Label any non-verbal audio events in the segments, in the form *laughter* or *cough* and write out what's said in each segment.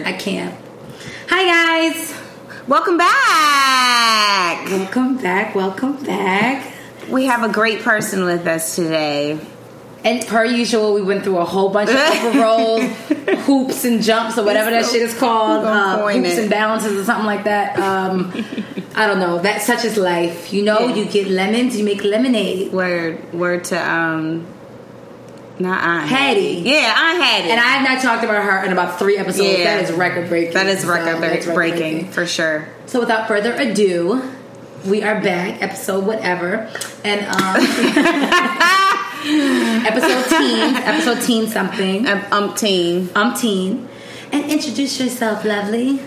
Word. I can't. Hi guys. Welcome back. Welcome back. Welcome back. We have a great person with us today. And per usual, we went through a whole bunch of rolls, *laughs* hoops and jumps, or whatever that shit is called, uh, hoops it. and balances, or something like that. Um, I don't know. That such is life. You know, Yeah. you get lemons, you make lemonade. Word, word to um, not Aunt Hattie. Yeah, Aunt Hattie. And I have not talked about her in about three episodes. Yeah. That is record breaking. that is So, record that's breaking for sure. So without further ado, we are back, episode whatever, and um, *laughs* episode teen, episode teen something, Um, umpteen. umpteen, and introduce yourself, lovely.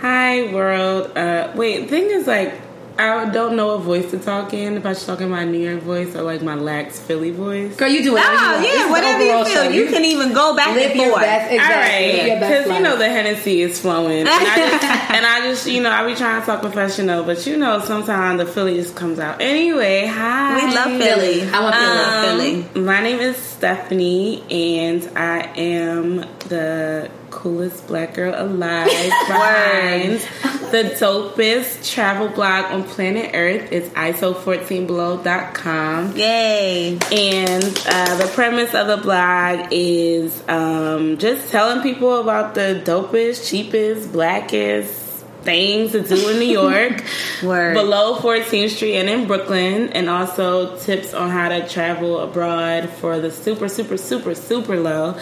Hi, world. Uh, wait, thing is, like, I don't know a voice to talk in. If I should talk in my New York voice or like my lax Philly voice. Girl, you do it. you Oh want. Yeah, is whatever you feel. show. You can even go back live and your forth. best. Exactly. All live your because you know the Hennessy is flowing, and I just *laughs* and I just you know I be trying to talk professional, but you know sometimes the Philly just comes out. Anyway, hi, We love Philly. I want Philly. Um, Um, My name is Stephanie, and I am the coolest black girl alive *laughs* behind the dopest travel blog on planet Earth. It's ISO14below.com. Yay. And uh, the premise of the blog is um, just telling people about the dopest, cheapest, blackest things to do in New York. *laughs* Below 14th Street and in Brooklyn, and also tips on how to travel abroad for the super, super, super, super low.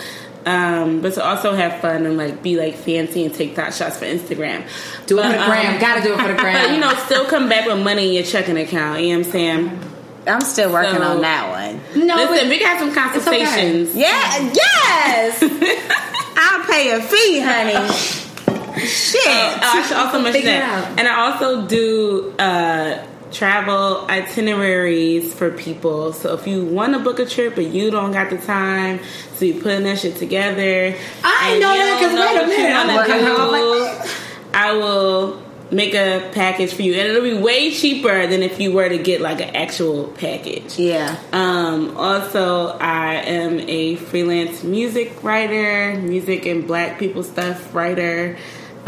Um, but to also have fun and like be like fancy and take thought shots for Instagram. Do it for the Um, gram. Gotta do it for the *laughs* gram. But you know, still come back with money in your checking account. You know what I'm saying? I'm still working So- on that one. no, Listen, we got some okay. consultations. Yeah, yes. *laughs* I'll pay a fee, honey. *laughs* Shit. Oh, I should also mention that. And I also do uh, travel itineraries for people. So if you want to book a trip but you don't got the time, so you putting that shit together. I know that, don't 'cause know wait a minute, I'm wanna looking, I'm do, like- I will make a package for you, and it'll be way cheaper than if you were to get like an actual package. Yeah. Um, also, I am a freelance music writer, music and black people stuff writer.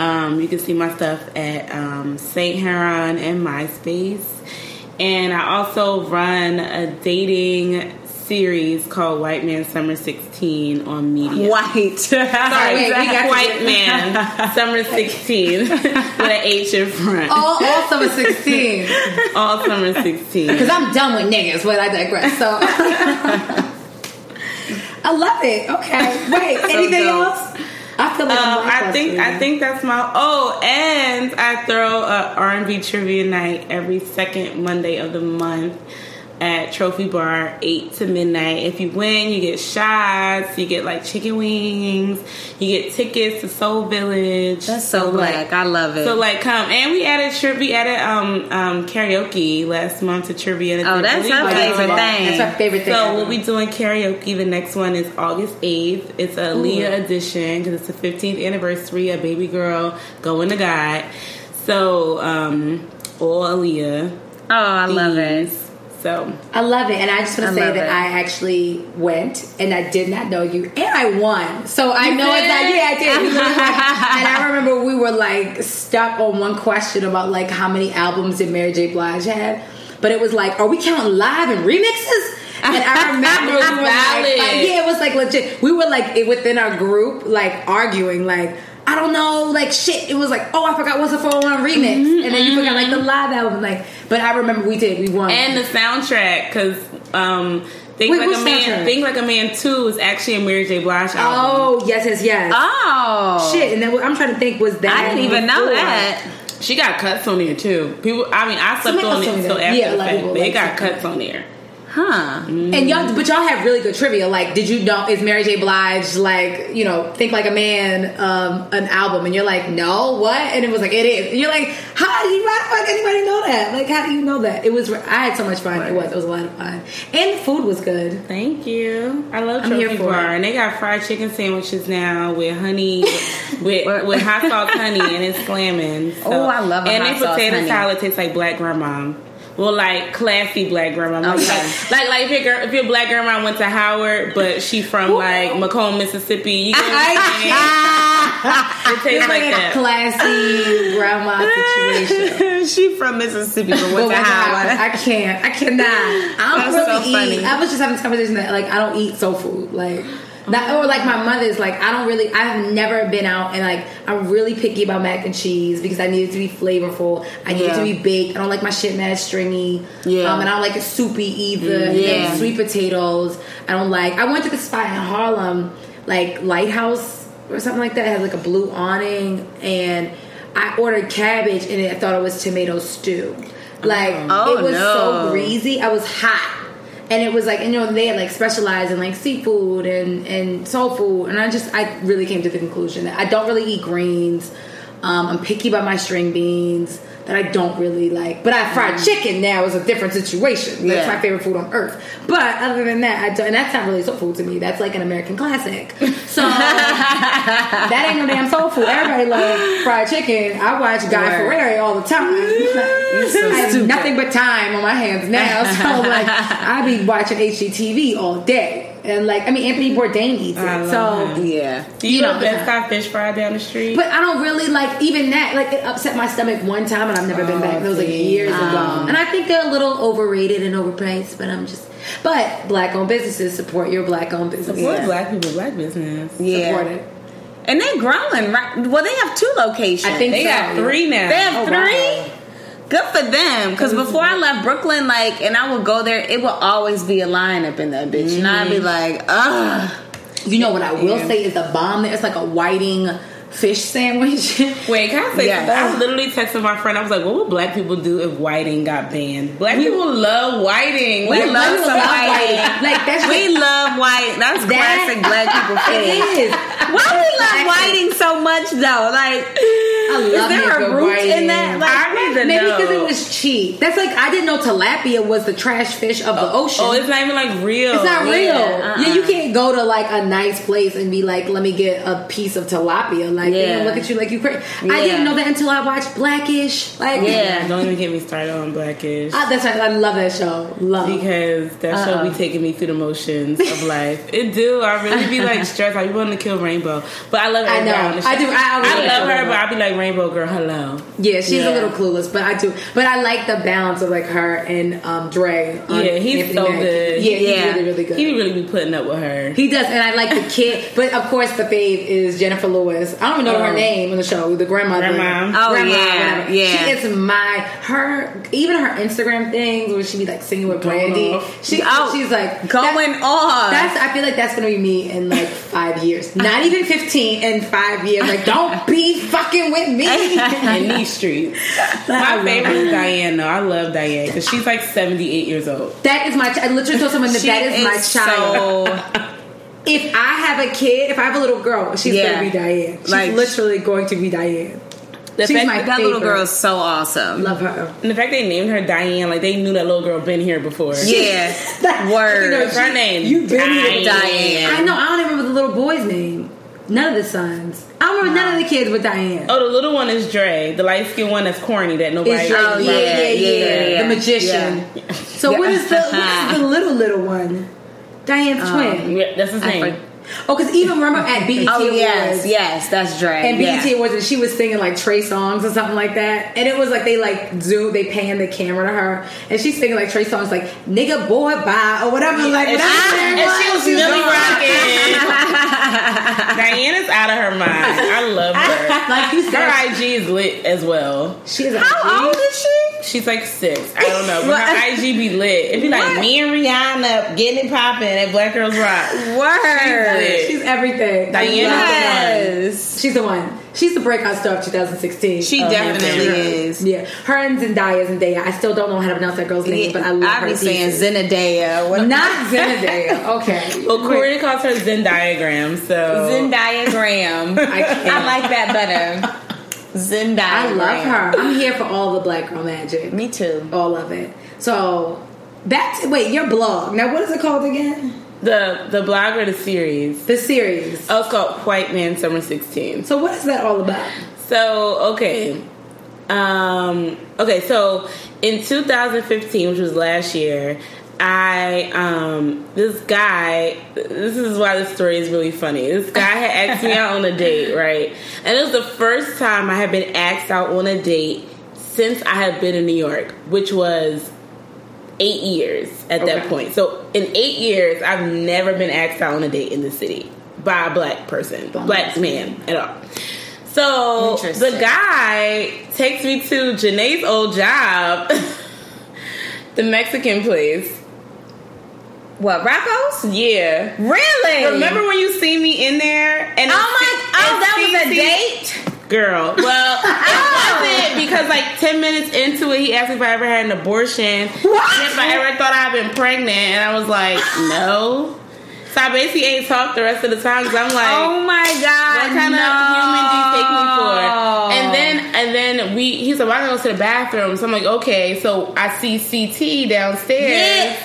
Um, you can see my stuff at um, St. Heron and MySpace. And I also run a dating series called White Man Summer 16 on Media. White. *laughs* Sorry, *laughs* wait, we got White get- Man *laughs* Summer 16 with an H in front. all, all summer 16. All Summer 16. Because I'm done with niggas, but I digress. So I love it. Okay. Wait, anything dope. else? I feel like Um, I'm think I think that's my oh, and I throw a R and B trivia night every second Monday of the month at Trophy Bar, eight to midnight. If you win, you get shots, you get like chicken wings, you get tickets to Soul Village. That's so like, black. I love it. So like come and we added trivia, we added um um karaoke last month to trivia. Oh, that's really her well. favorite thing. That's my favorite thing. So ever. we'll be doing karaoke. The next one is August eighth. It's Aaliyah edition because it's the fifteenth anniversary of Baby Girl Going to God. So um, all Aaliyah. oh, I love it. So I love it, and I just want to say that it. I actually went, and I did not know you, and I won. So I know it's like, did? yeah, I did. We literally won. *laughs* and I remember we were like stuck on one question about like how many albums did Mary J. Blige have, but it was like, are we counting live and remixes? And I remember we *laughs* were like, Valid. like, yeah, it was like legit. We were like within our group, like arguing, like. I don't know, like shit. It was like, oh, I forgot what's a 411 remix, and then you forgot like the live album, like. But I remember we did, we won. and the soundtrack because um, think Wait, like a man. soundtrack? Think like a man two is actually a Mary J. Blige album. Oh yes, yes, yes. Oh. Shit, and then I'm trying to think. Was that? I didn't even know before? that. She got cuts on there too. People, I mean, I slept Somebody on it until after Yeah, the fact. got cuts on there. Huh. And y'all, but y'all have really good trivia. Like, did you know is Mary J. Blige like you know think like a man um, an album? And you're like, no, what? And it was like it is. And you're like, how do you? The fuck anybody know that? Like, how do you know that? It was. I had so much fun. It was. It was a lot of fun, and the food was good. Thank you. I love I'm here Trophy for Bar, it. and they got fried chicken sandwiches now with honey, *laughs* with with hot sauce honey, and it's slamming. So- Oh, I love And their potato salad tastes like black grandma. Well, like classy black grandma. Like, Okay. like, like, like if your girl, if your black grandma went to Howard, but she from like McComb, Mississippi, you get what I'm *laughs* saying? It tastes like that. classy grandma situation. *laughs* she from Mississippi, but went to. Howard, I can't. I cannot. I don't That's really so eat. funny. I was just having this conversation that like I don't eat soul food. Like not, or like my mother's like I don't really. I've never been out and like I'm really picky about mac and cheese because I need it to be flavorful. I need it to be baked. I don't like my shit mad stringy. Yeah. Um, and I don't like it soupy either. Yeah. then sweet potatoes. I don't like. I went to the spot in Harlem, like Lighthouse or something like that. It had like a blue awning and. I ordered cabbage and I thought it was tomato stew. Like Oh, it was no. so greasy. I was hot. And it was like, you know, they had like specialized in like seafood and, and soul food. And I just, I really came to the conclusion that I don't really eat greens. Um, I'm picky about my string beans that I don't really like. But I fried mm-hmm. chicken now is a different situation. That's Yeah. my favorite food on earth. But other than that, I don't, and that's not really soul food to me. That's like an American classic. *laughs* So that ain't no damn soul food. Everybody love fried chicken. I watch Guy Word. Fieri all the time. so *laughs* I have stupid. nothing but time on my hands now, so like I be watching HGTV all day. And like, I mean, Anthony Bourdain eats I it, love so. him. yeah. Do you, You know know, Bed Stuy Fish Fry down the street? But I don't really like even that. Like it upset my stomach one time, and I've never been back. Oh, that was like years um, ago. And I think they're a little overrated and overpriced. But I'm just. But black owned businesses support your black owned business. Support Yeah. black people, black business. Yeah. Support it. And they're growing, right? Well, they have two locations. I think They so, got three now. They have Oh, three. wow. Good for them. Because before I left Brooklyn, like, and I would go there, it would always be a line up in that bitch, and I'd Mm-hmm. be like, ugh. You know what I will Yeah. say is the bomb there. It's like a whiting fish sandwich. *laughs* Wait, can I say Yes. I literally texted my friend. I was like, "What would black people do if whiting got banned?" Black people love whiting. We Like, love some whiting. Like, that's we just- love white. That's classic black people *laughs* It thing. is. Why do we love whiting so much though? Like, I is there a root whiting. in that? Like, I need to Maybe because it was cheap. That's like I didn't know tilapia was the trash fish of the oh, ocean. Oh, it's not even like real. It's not Yeah. real. uh-uh. Yeah, you can't go to like a nice place and be like, "Let me get a piece of tilapia." Like, they Yeah. gonna look at you like you crazy. I didn't know that until I watched Blackish. Like, Yeah. Don't even get me started on Blackish. I, that's right. I love that show. Love. Because that show Uh-uh. be taking me through the motions of *laughs* life. It do. I really be like stressed. I be wanting to kill Rainbow, but I love her. I know. on the show. I do. I- I love love her, Rainbow. but I be like Rainbow girl. Hello. Yeah, she's Yeah. a little clueless, but I do. But I like the balance of like her and um, Dre. on Yeah, he's Anthony so Mackie. good. Yeah, he's really, really good. He be really be putting up with her. He does, and I like the kid. But of course, the fave is Jennifer Lewis. I don't even know her Oh. name in the show. The grandmother. Grandma. Oh, Grandma, yeah, whatever. yeah. She is my her. Even her Instagram things where she be like singing with Going Brandy. She, Oh, she's like going that- off. That's. I feel like that's gonna be me in like five years. Not even fifteen. In five years, like don't be fucking with me. *laughs* in these streets. I My love favorite her. is Diane. though. I love Diane because she's like seventy eight years old. That is my. ch- I literally told someone that She that is, my child. so- *laughs* if I have a kid, if I have a little girl, she's Yeah. gonna be Diane. She's Like- literally going to be Diane. The She's fact my that little girl is so awesome. Love her. and the fact they named her Diane, like they knew that little girl been here before. Yeah, *laughs* That- word. you know, What's her name? You've been here, Diane. I know. I don't even remember the little boy's name. None of the sons. I don't remember none of the kids with Diane. Oh, the little one is Dre, the light skinned one that's corny that nobody. It's Oh, like, yeah, yeah, oh, yeah, yeah, yeah, yeah. The magician. So what is the what is the *laughs* little little one? Diane's um, twin. Yeah, that's his name. Oh, because even remember at BET Oh Awards. yes, yes, that's Dre. And BET yeah. Awards, and she was singing like Trey Songz or something like that. And it was like they like zoom, they pan the camera to her, and she's singing like Trey Songz, like "Nigga Boy Bye" or whatever. Like And whatever she- and she was really rocking. *laughs* Diana's out of her mind. I love her. *laughs* Like you said, Her IG is lit as well. she is. How old is she? She's like six. I don't know. But her IG be lit. It'd be like What? me and Rihanna getting it popping at Black Girls Rock. Word. She's everything. I Diana. Yes. She's the one. She's the breakout star of 2016. She Oh, definitely yeah. is. Yeah, her and Zendaya, Zendaya. I still don't know how to pronounce that girl's name, but I love I her. be saying decent. Zendaya. What Not Zendaya. *laughs* Okay. Well, Corey calls her Zen diagram. So Zendaya Graham. *laughs* I. I like that better. Zendaya. I love her. I'm here for all the black girl magic. Me too. All of it. So back to wait, your blog. Now what is it called again? The the blog or the series. The series. Oh, it's called White Man Summer 16. So what is that all about? So, okay. Um, okay, so in 2015, which was last year, I um this guy this is why the story is really funny. This guy had *laughs* asked me out on a date, right? And it was the first time I had been asked out on a date since I had been in New York, which was eight years at that point. So in eight years, I've never been asked out on a date in the city by a black person, black man at all. So the guy takes me to Janae's old job, *laughs* the Mexican place. What Rocco's? Yeah. Really? Remember when you see me in there? And Oh my! Oh, that was a date. Girl, *laughs* well, it wasn't because like ten minutes into it, he asked me if I ever had an abortion, What? and if I ever thought I'd been pregnant, and I was like, no. So I basically ain't talked the rest of the time because I'm like, Oh my god! what kind no. of human do you take me for? And then and then we he said, Why don't I go to the bathroom? So I'm like, okay, so I see CT downstairs. yeah.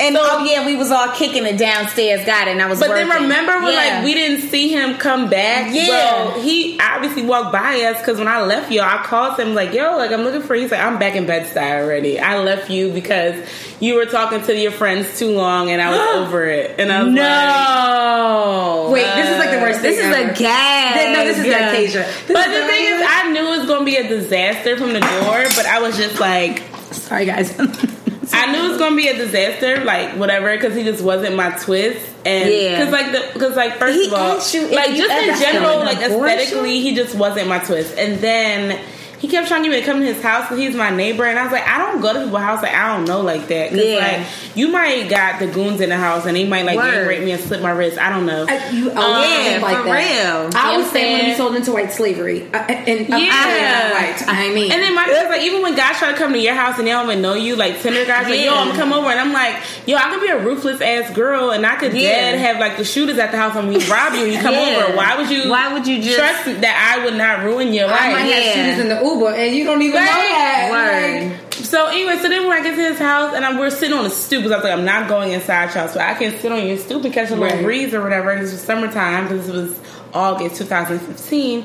And So- oh yeah, we was all kicking it downstairs. Got it. And I was. But working. then remember when Yeah. like we didn't see him come back? Yeah. Bro, he obviously walked by us because when I left y'all, I called him like, "Yo, like I'm looking for you." He's like, "I'm back in Bed Stuy already. I left you because you were talking to your friends too long, and I was *gasps* over it." And I was like, no. Wait, this is like the worst. This is ever. a gag. No, this is like. This But is the thing is, I knew it was going to be a disaster from the door, but I was just like, sorry guys. *laughs* *laughs* I knew it was gonna be a disaster, like whatever, because he just wasn't my twist, and Yeah. because like the because like first He of all, like just in general, like aesthetically, he just wasn't my twist, and then. He kept trying to get me to come to his house because he's my neighbor, and I was like, I don't go to people's house. Like, I don't know like that. Cause Yeah. like you might got the goons in the house, and they might like gang Word. rape me and slip my wrist. I don't know. I- you, oh, Um, yeah, yeah, like for that. real. I You was saying when you sold into white slavery, uh, and I'm Yeah. yeah. white. I mean, And then my thing is like even when guys try to come to your house and they don't even know you, like Tinder guys, like yo, I'm gonna come over, and I'm like, yo, I could be a ruthless ass girl, and I could Yeah. dead have like the shooters at the house and we rob you, and you come *laughs* Yeah. over. Why would you? Why would you just- trust that I would not ruin your I might life? have Yeah. shooters in the Uber, and you don't even know that. Word. Like, So anyway, so then when I get to his house and I'm, we're sitting on the stoop, because I was like, I'm not going inside y'all, so I can sit on your stoop and catch a little Right. breeze or whatever. And This was summertime because it was August 2015.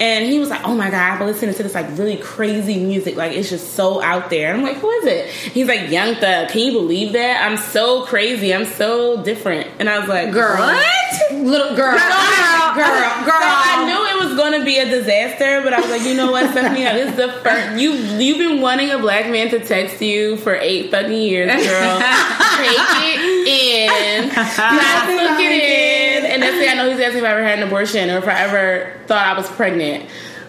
And he was like, "Oh my god, I've been listening to this like really crazy music. Like it's just so out there." And I'm like, "Who is it?" He's like, "Young Thug." Can you believe that? I'm so crazy. I'm so different. And I was like, girl, What? little girl, girl, girl, girl. *laughs* So I knew it was going to be a disaster, but I was like, you know what, Stephanie, this is the first you you've been wanting a black man to text you for eight fucking years, girl. *laughs* Take it in, *laughs* not look it in, and that's it. I know he's asking if I ever had an abortion or if I ever thought I was pregnant.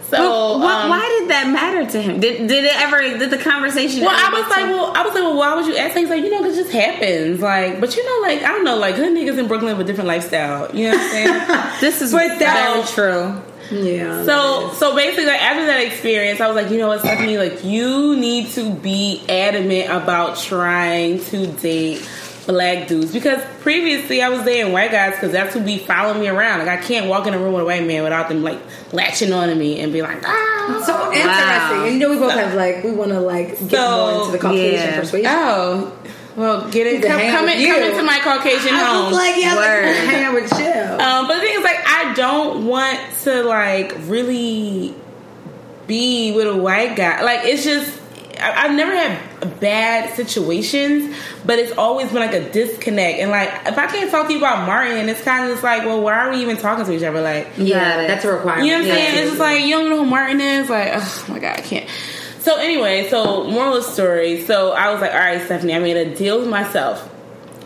So But why, um, why did that matter to him? Did, did it ever? Did the conversation? Well, I ever was like, to- well, I was like, well, why would you ask? He's like, you know, because it just happens. Like, but you know, like, I don't know, like, good niggas in Brooklyn have a different lifestyle. You know what I'm saying? *laughs* this is But that- very true. yeah. So so basically, like, after that experience, I was like, you know what, Stephanie, like you need to be adamant about trying to date black dudes because previously I was dating white guys because that's who be following me around. Like I can't walk in a room with a white man without them like latching on to me and be like, ah. so interesting. And you know, we both have like we want to like get So, more into the Caucasian yeah. persuasion. Oh, well, get it. Come, come, in, come into my Caucasian I home. like, yeah, Word. like, hang out with you. Um, but the thing is, like, I don't want to like really be with a white guy. Like, it's just I, I've never had bad situations, but it's always been like a disconnect. And like, if I can't talk to you about Martin, it's kind of just like, well, why are we even talking to each other? Like, yeah, that's a requirement. you know what I'm Yeah, saying? It's just like you don't know who Martin is. Like, oh my god, I can't. So anyway, so moral of the story. So I was like, all right, Stephanie, I made a deal with myself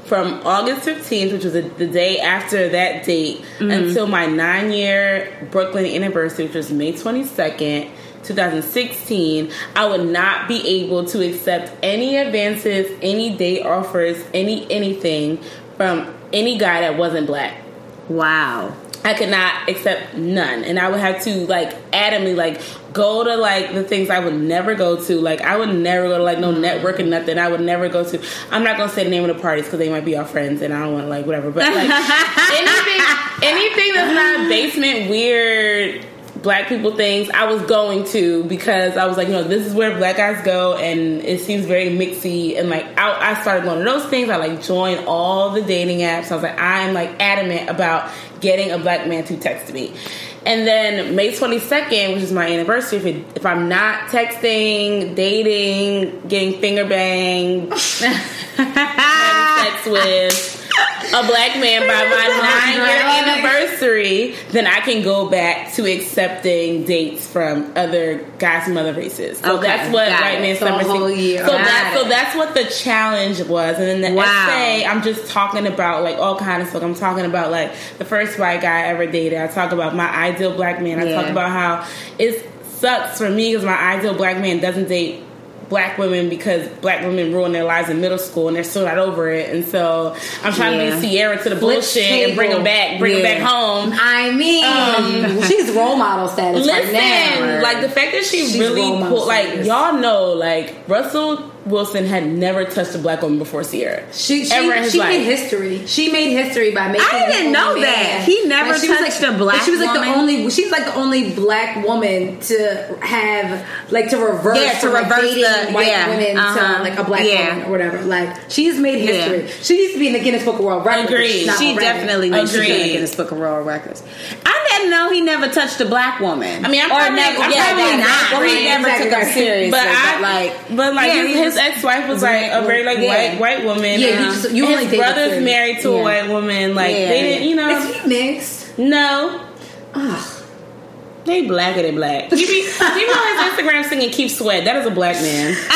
from August 15th, which was the, the day after that date, until my nine year Brooklyn anniversary, which was May 22nd. 2016, I would not be able to accept any advances, any date offers, any anything from any guy that wasn't black. Wow. I could not accept none, and I would have to like adamantly like go to like the things I would never go to. Like I would never go to like no networking nothing. I would never go to. I'm not gonna say the name of the parties because they might be our friends, and I don't want to like whatever. But like *laughs* anything, anything that's not basement weird. Black people things I was going to because I was like, you know, this is where black guys go, and it seems very mixy. And like, I, I started going to those things. I like joined all the dating apps. I was like, I'm like adamant about getting a black man to text me. And then May 22nd, which is my anniversary, if, it, if I'm not texting, dating, getting finger banged, *laughs* having sex with a black man by my nine year anniversary, then I can go back to accepting dates from other guys from other races. So Okay, that's what White So a Summer whole year. So Got that, it. so that's what the challenge was. And then the Wow. essay, I'm just talking about like all kind of stuff. I'm talking about like the first white guy I ever dated. I talk about my ideal black man. I Yeah. talk about how it sucks for me because my ideal black man doesn't date black women because black women ruin their lives in middle school and they're still not over it. And so I'm trying Yeah. to be Ciara to the Flip bullshit and bring them back, bring them Yeah. back home. I mean, um, *laughs* she's role model status right Listen, now. like the fact that she She's really pulled, like y'all know, like Russell Wilson had never touched a black woman before Ciara. She, she, ever in his she made history. She made history by making. I didn't know only that. He never was touched like, a black. She was like woman? the only. She's like the only black woman to have like to reverse. Yeah, to from, like, reverse the- white yeah, women uh-huh. to like a black Yeah. woman or whatever. Like she's made Yeah. history. She needs to be in the Guinness Book of World Records. Agreed. She definitely needs to be in the Guinness Book of World Records. I didn't know he never touched a black woman. I mean, I'm or probably- never, I'm yeah, probably that, not well, he right. never Exactly took him right. seriously. But But, like, but like yeah, his, his ex-wife was like a very like Yeah. white white woman. Yeah, you and just- you his dated brother's three. married to Yeah. a white woman. Like Yeah. they didn't, you know, Is he mixed? no. Ugh. They blacker than black. He be, you know his *laughs* Instagram singing "Keith Sweat." That is a black man. *laughs*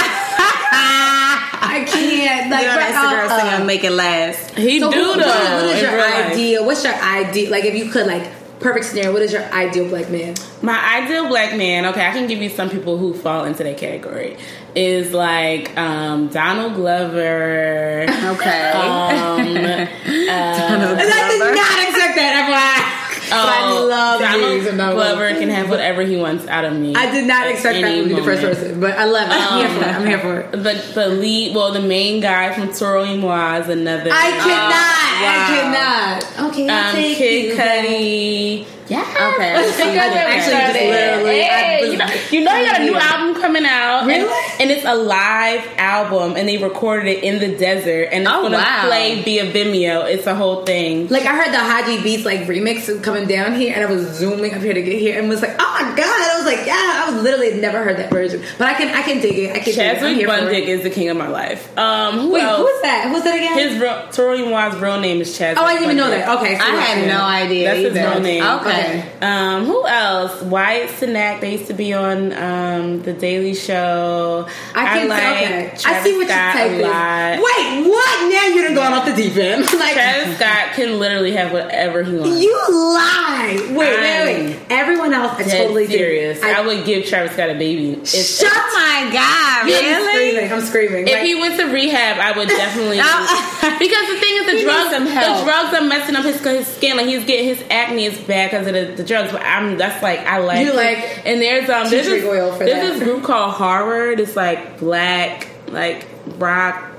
I can't. Like, you know, but, Instagram uh, singer make it last. He So do who- though. what is your real life. ideal? What's your ideal? Like, if you could, like, perfect scenario. What is your ideal black man? My ideal black man, okay, I can give you some people who fall into that category. Is like um, Donald Glover. Okay. Um, *laughs* Donald And I did Glover. not expect that. FYI. But I oh, love Donald you, Donald Glover can have whatever he wants out of me. I did not expect that to be the first person, but I love it. I'm here for it. I'm here for it. The the lead, well, the main guy from Toro y Moi is another. I cannot. wow. I cannot. Okay, I'll Um, take Kid you. Cudi. Yeah. Okay, I Because that. of Actually, literally, Hey, was- you, know, you know, he got a new album coming out, Really? And, and it's a live album, and they recorded it in the desert, and it's Oh, gonna wow. play via Vimeo. It's a whole thing. Like I heard the Haji Beats like remix coming down here, and I was zooming up here to get here, and was like, "Oh my god!" I was like, "Yeah!" I was literally never heard that version, but I can I can dig it. I can dig Chadwick Bundick is the king of my life. Um, who Wait, else? who's that? Who's that again? His real, Toro y real name is Chadwick. oh, I didn't even know that. Okay, so I had no idea. That's his real name. Okay. Um, who else? Wyatt Cenac. They used to be on um, the Daily Show. I can like okay. I see what Scott you type a is. lot. Wait, what? Now you done going off the deep end. *laughs* like Travis Scott can literally have whatever he wants. you lie. Wait, wait, I'm wait. Everyone else, I Dead totally serious. Did. I, would give Travis Scott a baby. If, Shut Oh my god! I'm screaming. I'm screaming. if Like, he went to rehab, I would definitely. *laughs* because the thing is, the *laughs* He drugs, the drugs are messing up his, his skin. Like he's getting his acne is bad because of the, the drugs. But I'm that's like I like. You it. like and there's um there's this, oil for there's that. this group called Harvard. It's like black like rock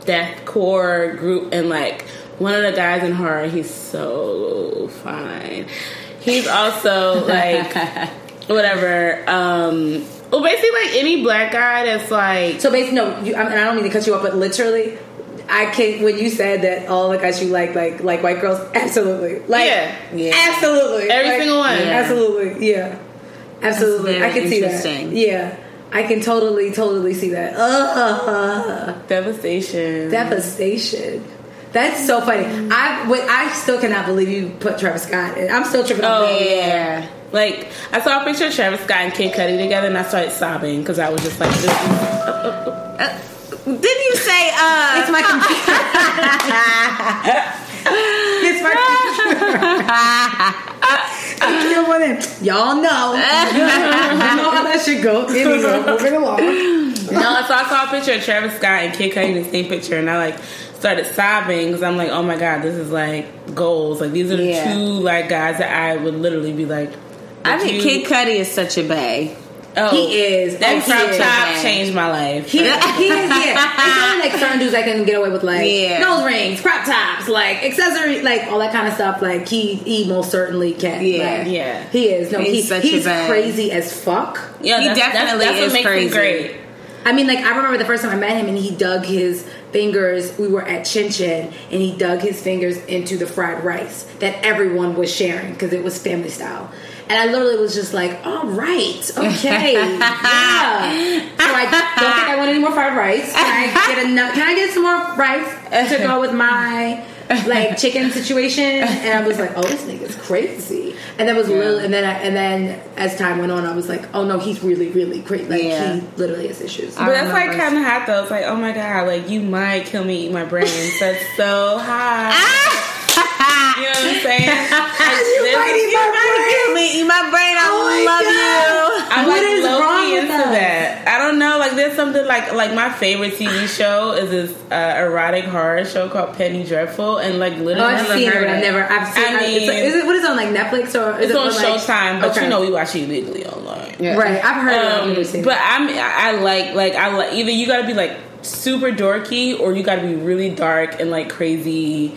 deathcore group, and like one of the guys in horror, he's so fine. He's also like *laughs* whatever. Um, well, basically, like any black guy that's like So basically, no, you, I, and I don't mean to cut you off, but literally, I can. When you said that all the guys you like, like like white girls, absolutely, like Yeah. Yeah. absolutely, Every Like, single one. yeah. absolutely, yeah, absolutely. I can see that. Yeah, I can totally, totally see that. Ugh, devastation. devastation. That's so funny. I wait, I still cannot believe you put Travis Scott. in. I'm still tripping. Oh off that. yeah. Like I saw a picture of Travis Scott and Kid Cudi together, and I started sobbing because I was just like, "This is Uh, uh, uh, uh. Didn't you say? Uh, It's my computer. *laughs* it's my computer. I can't want it. Y'all know. *laughs* you know how that should go. Anyway, moving along. no." So I saw a picture of Travis Scott and Kid Cudi in the same picture, and I like started sobbing because I'm like, "Oh my god, this is like goals. Like these are the Yeah. two like guys that I would literally be like." I think you- Kid Cudi is such a bae. Oh, He is. That Oh, he crop top changed my life. He, he is, yeah. It's *laughs* only like certain dudes I can get away with like Yeah. nose rings, crop tops, like accessory, like all that kind of stuff. Like he, he most certainly can. Yeah. Like, Yeah. He is. No, He's he, such a he's bad- crazy as fuck. yeah, He that's, that's- definitely that's, is what makes crazy. him great. I mean, like I remember the first time I met him, and he dug his fingers. We were at Chin Chin, and he dug his fingers into the fried rice that everyone was sharing because it was family style. And I literally was just like, all right, okay, yeah. So I don't think I want any more fried rice. Can I get *laughs* enough? Can I get some more rice to go with my like chicken situation? And I was like, oh, this nigga's crazy. And that was little, and then I, and then as time went on, I was like, oh no, he's really really crazy. Like Yeah. he literally has issues. But that's like remember. kind of hot though. It's like, oh my god, like you might kill me, eat my brains. That's so hot. *laughs* You know what I'm saying? *laughs* You this- might eat my brains. Kill me, eat my brain. I Oh love you. I'm What like is wrong with into us? that. I don't know. Like there's something like like my favorite TV show is this uh, erotic horror show called Penny Dreadful, and like Oh, literally, I've seen it, I've never. I've seen. I mean- is it what is it on like Netflix or is It's it on like, Showtime, but Okay. you know we watch it legally online. Yeah. right? I've heard of it. Um, never seen but. I'm I like like I like either you got to be like super dorky or you got to be really dark and like crazy,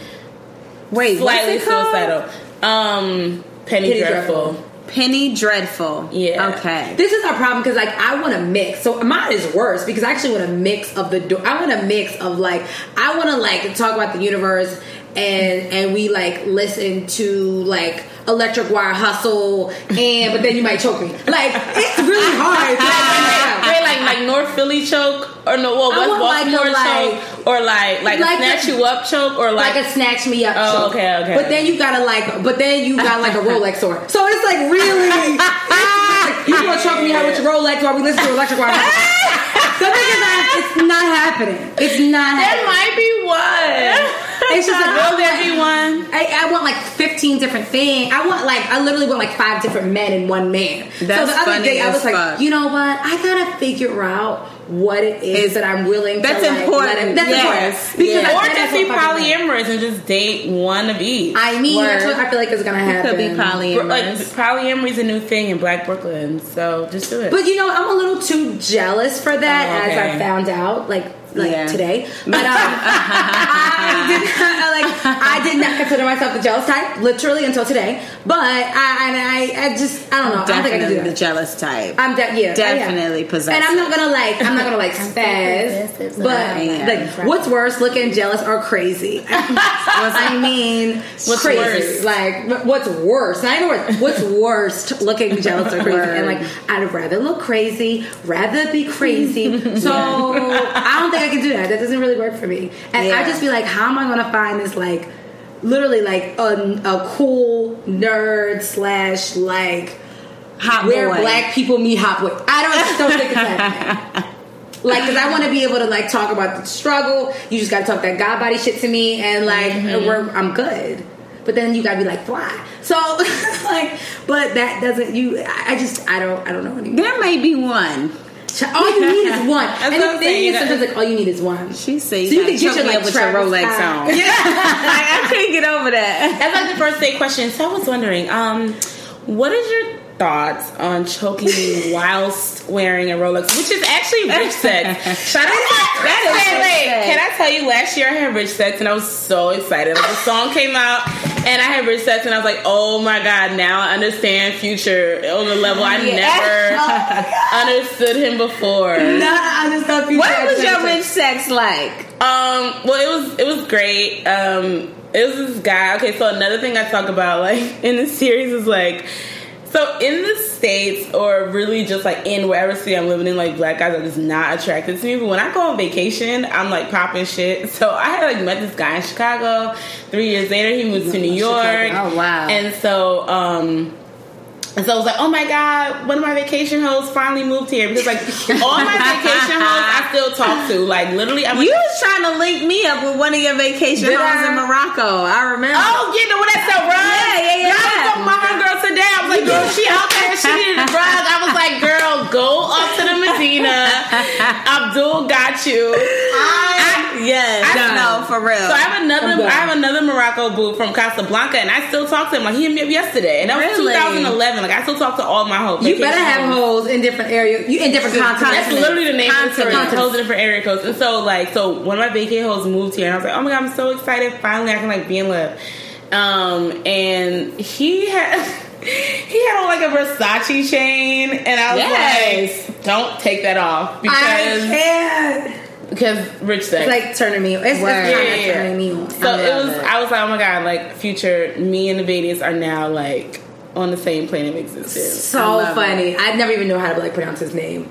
Wait, slightly what's it suicidal. Um, Penny, Penny Dreadful. Dreadful. Penny Dreadful. Yeah. Okay. This is our problem because like I want to mix. So mine is worse because I actually want a mix of the. Do- I want a mix of like I want to like talk about the universe and and we like listen to like electric wire hustle and but then you might choke me. Like it's really hard. *laughs* like, like like North Philly choke or no? Well, I West want, like, Baltimore like- choke or like like, Like a snatch a- you up choke or like, like a snatch me up. Oh, choke. okay, okay. But then you gotta like, but then you got like a *laughs* Rolex on. So it's like really, it's, *laughs* you gonna choke me out with your Rolex while we listen to electric wire. the thing is, that it's not happening. It's not there happening. might be one. It's just like Will there be one? I, I want like 15 different things. I want like I literally want like five different men in one man. so That's the other funny day I as was like, fuck. you know what? I gotta figure out what it is It's- that I'm willing that's to like, important. Let it, that's Yes. important. Because. I- Or just be polyamorous and just date one of each. I mean, Word. that's what I feel like is gonna happen. Could be polyamorous. like polyamory is a new thing in Black Brooklyn, so just do it. But you know, I'm a little too jealous for that, Oh, as. I found out, like like Yeah. today. But um, *laughs* I did not like I did not consider myself the jealous type, literally until today. But I and I, I just I don't know. I don't think I can Definitely do the jealous type. I'm de- yeah, Definitely yeah. possessive. And I'm not gonna like I'm not gonna like *laughs* spaz, but Yeah. like what's worse, looking jealous or crazy? *laughs* I mean, What's crazy. worse? Like what's worse? Not even worse. What's worst, looking jealous or crazy? And like I'd rather look crazy, rather be crazy. So I don't think I can do that. That doesn't really work for me. And I just be like, how am I gonna find this like? Literally, like a, a cool nerd slash like Hot where boy. black people meet hot boy. I don't, don't think it's happening. *laughs* Like, cause I want to be able to like talk about the struggle. You just got to talk that god body shit to me, and like, Mm-hmm. we're, I'm good. But then you gotta be like fly. So *laughs* like, but that doesn't. You, I I just, I don't, I don't know anymore. There may be one. All you need is one. *laughs* and the thing saying, is, sometimes like all you need is one. She said So you you, can can get your, me like, up with your Rolex Scott. on. *laughs* like, I can't get over that. That's like the first day question. So I was wondering, um, what is your thoughts on choking *laughs* whilst wearing a Rolex, which is actually rich sex? Shout out to *laughs* That is wait, wait. Can I tell you? Last year I had rich sex and I was so excited. Like the song came out and I had rich sex and I was like, oh my god! Now I understand Future on a level I never understood him before. Nah, I just thought you What was your rich sex like? Um, well, it was it was great. Um, it was this guy. Okay, so another thing I talk about like *laughs* in the series is like, so in the states or really just like in wherever city I'm living in, like black guys are just not attracted to me. But when I go on vacation, I'm like popping shit. *laughs* So I had like met this guy in Chicago. Three years later, he moved to New York. Oh, wow. And so, um. And so I was like, oh my God, one of my vacation hosts finally moved here. Because, like, *laughs* all my vacation hosts I still talk to. Like, literally, I'm You like, was trying to link me up with one of your vacation homes in Morocco. I remember. Oh, you know what that's a rug? Yeah, yeah, yeah. Girl, I was talking about my girl today. I was like, girl, she out there, she needed a rug. I was like, girl, go up to the Medina. *laughs* Abdul got you. I, yes, I- no, for real. so I have another, I'm done. I have another Morocco boo from Casablanca, and I still talk to him. Like he hit me up yesterday, and that was Really? 2011. Like I still talk to all my hoes. You better have hoes. in different areas. You in different continents. That's literally the name of the story. Continents. Hoes in different area codes. And so like so one of my vacay hoes moved here and I was like, Oh my god, I'm so excited. Finally I can like be in love. Um and he had *laughs* he had on like a Versace chain and I was Yes. like, Don't take that off I because can't. because rich sex. It's like turning me. It's, it's Word. kind of Yeah, yeah. turning me on. so I it was it. I was like, Oh my god, like future me and the Vedas are now like on the same plane of existence. So love funny. I never even know how to like pronounce his name.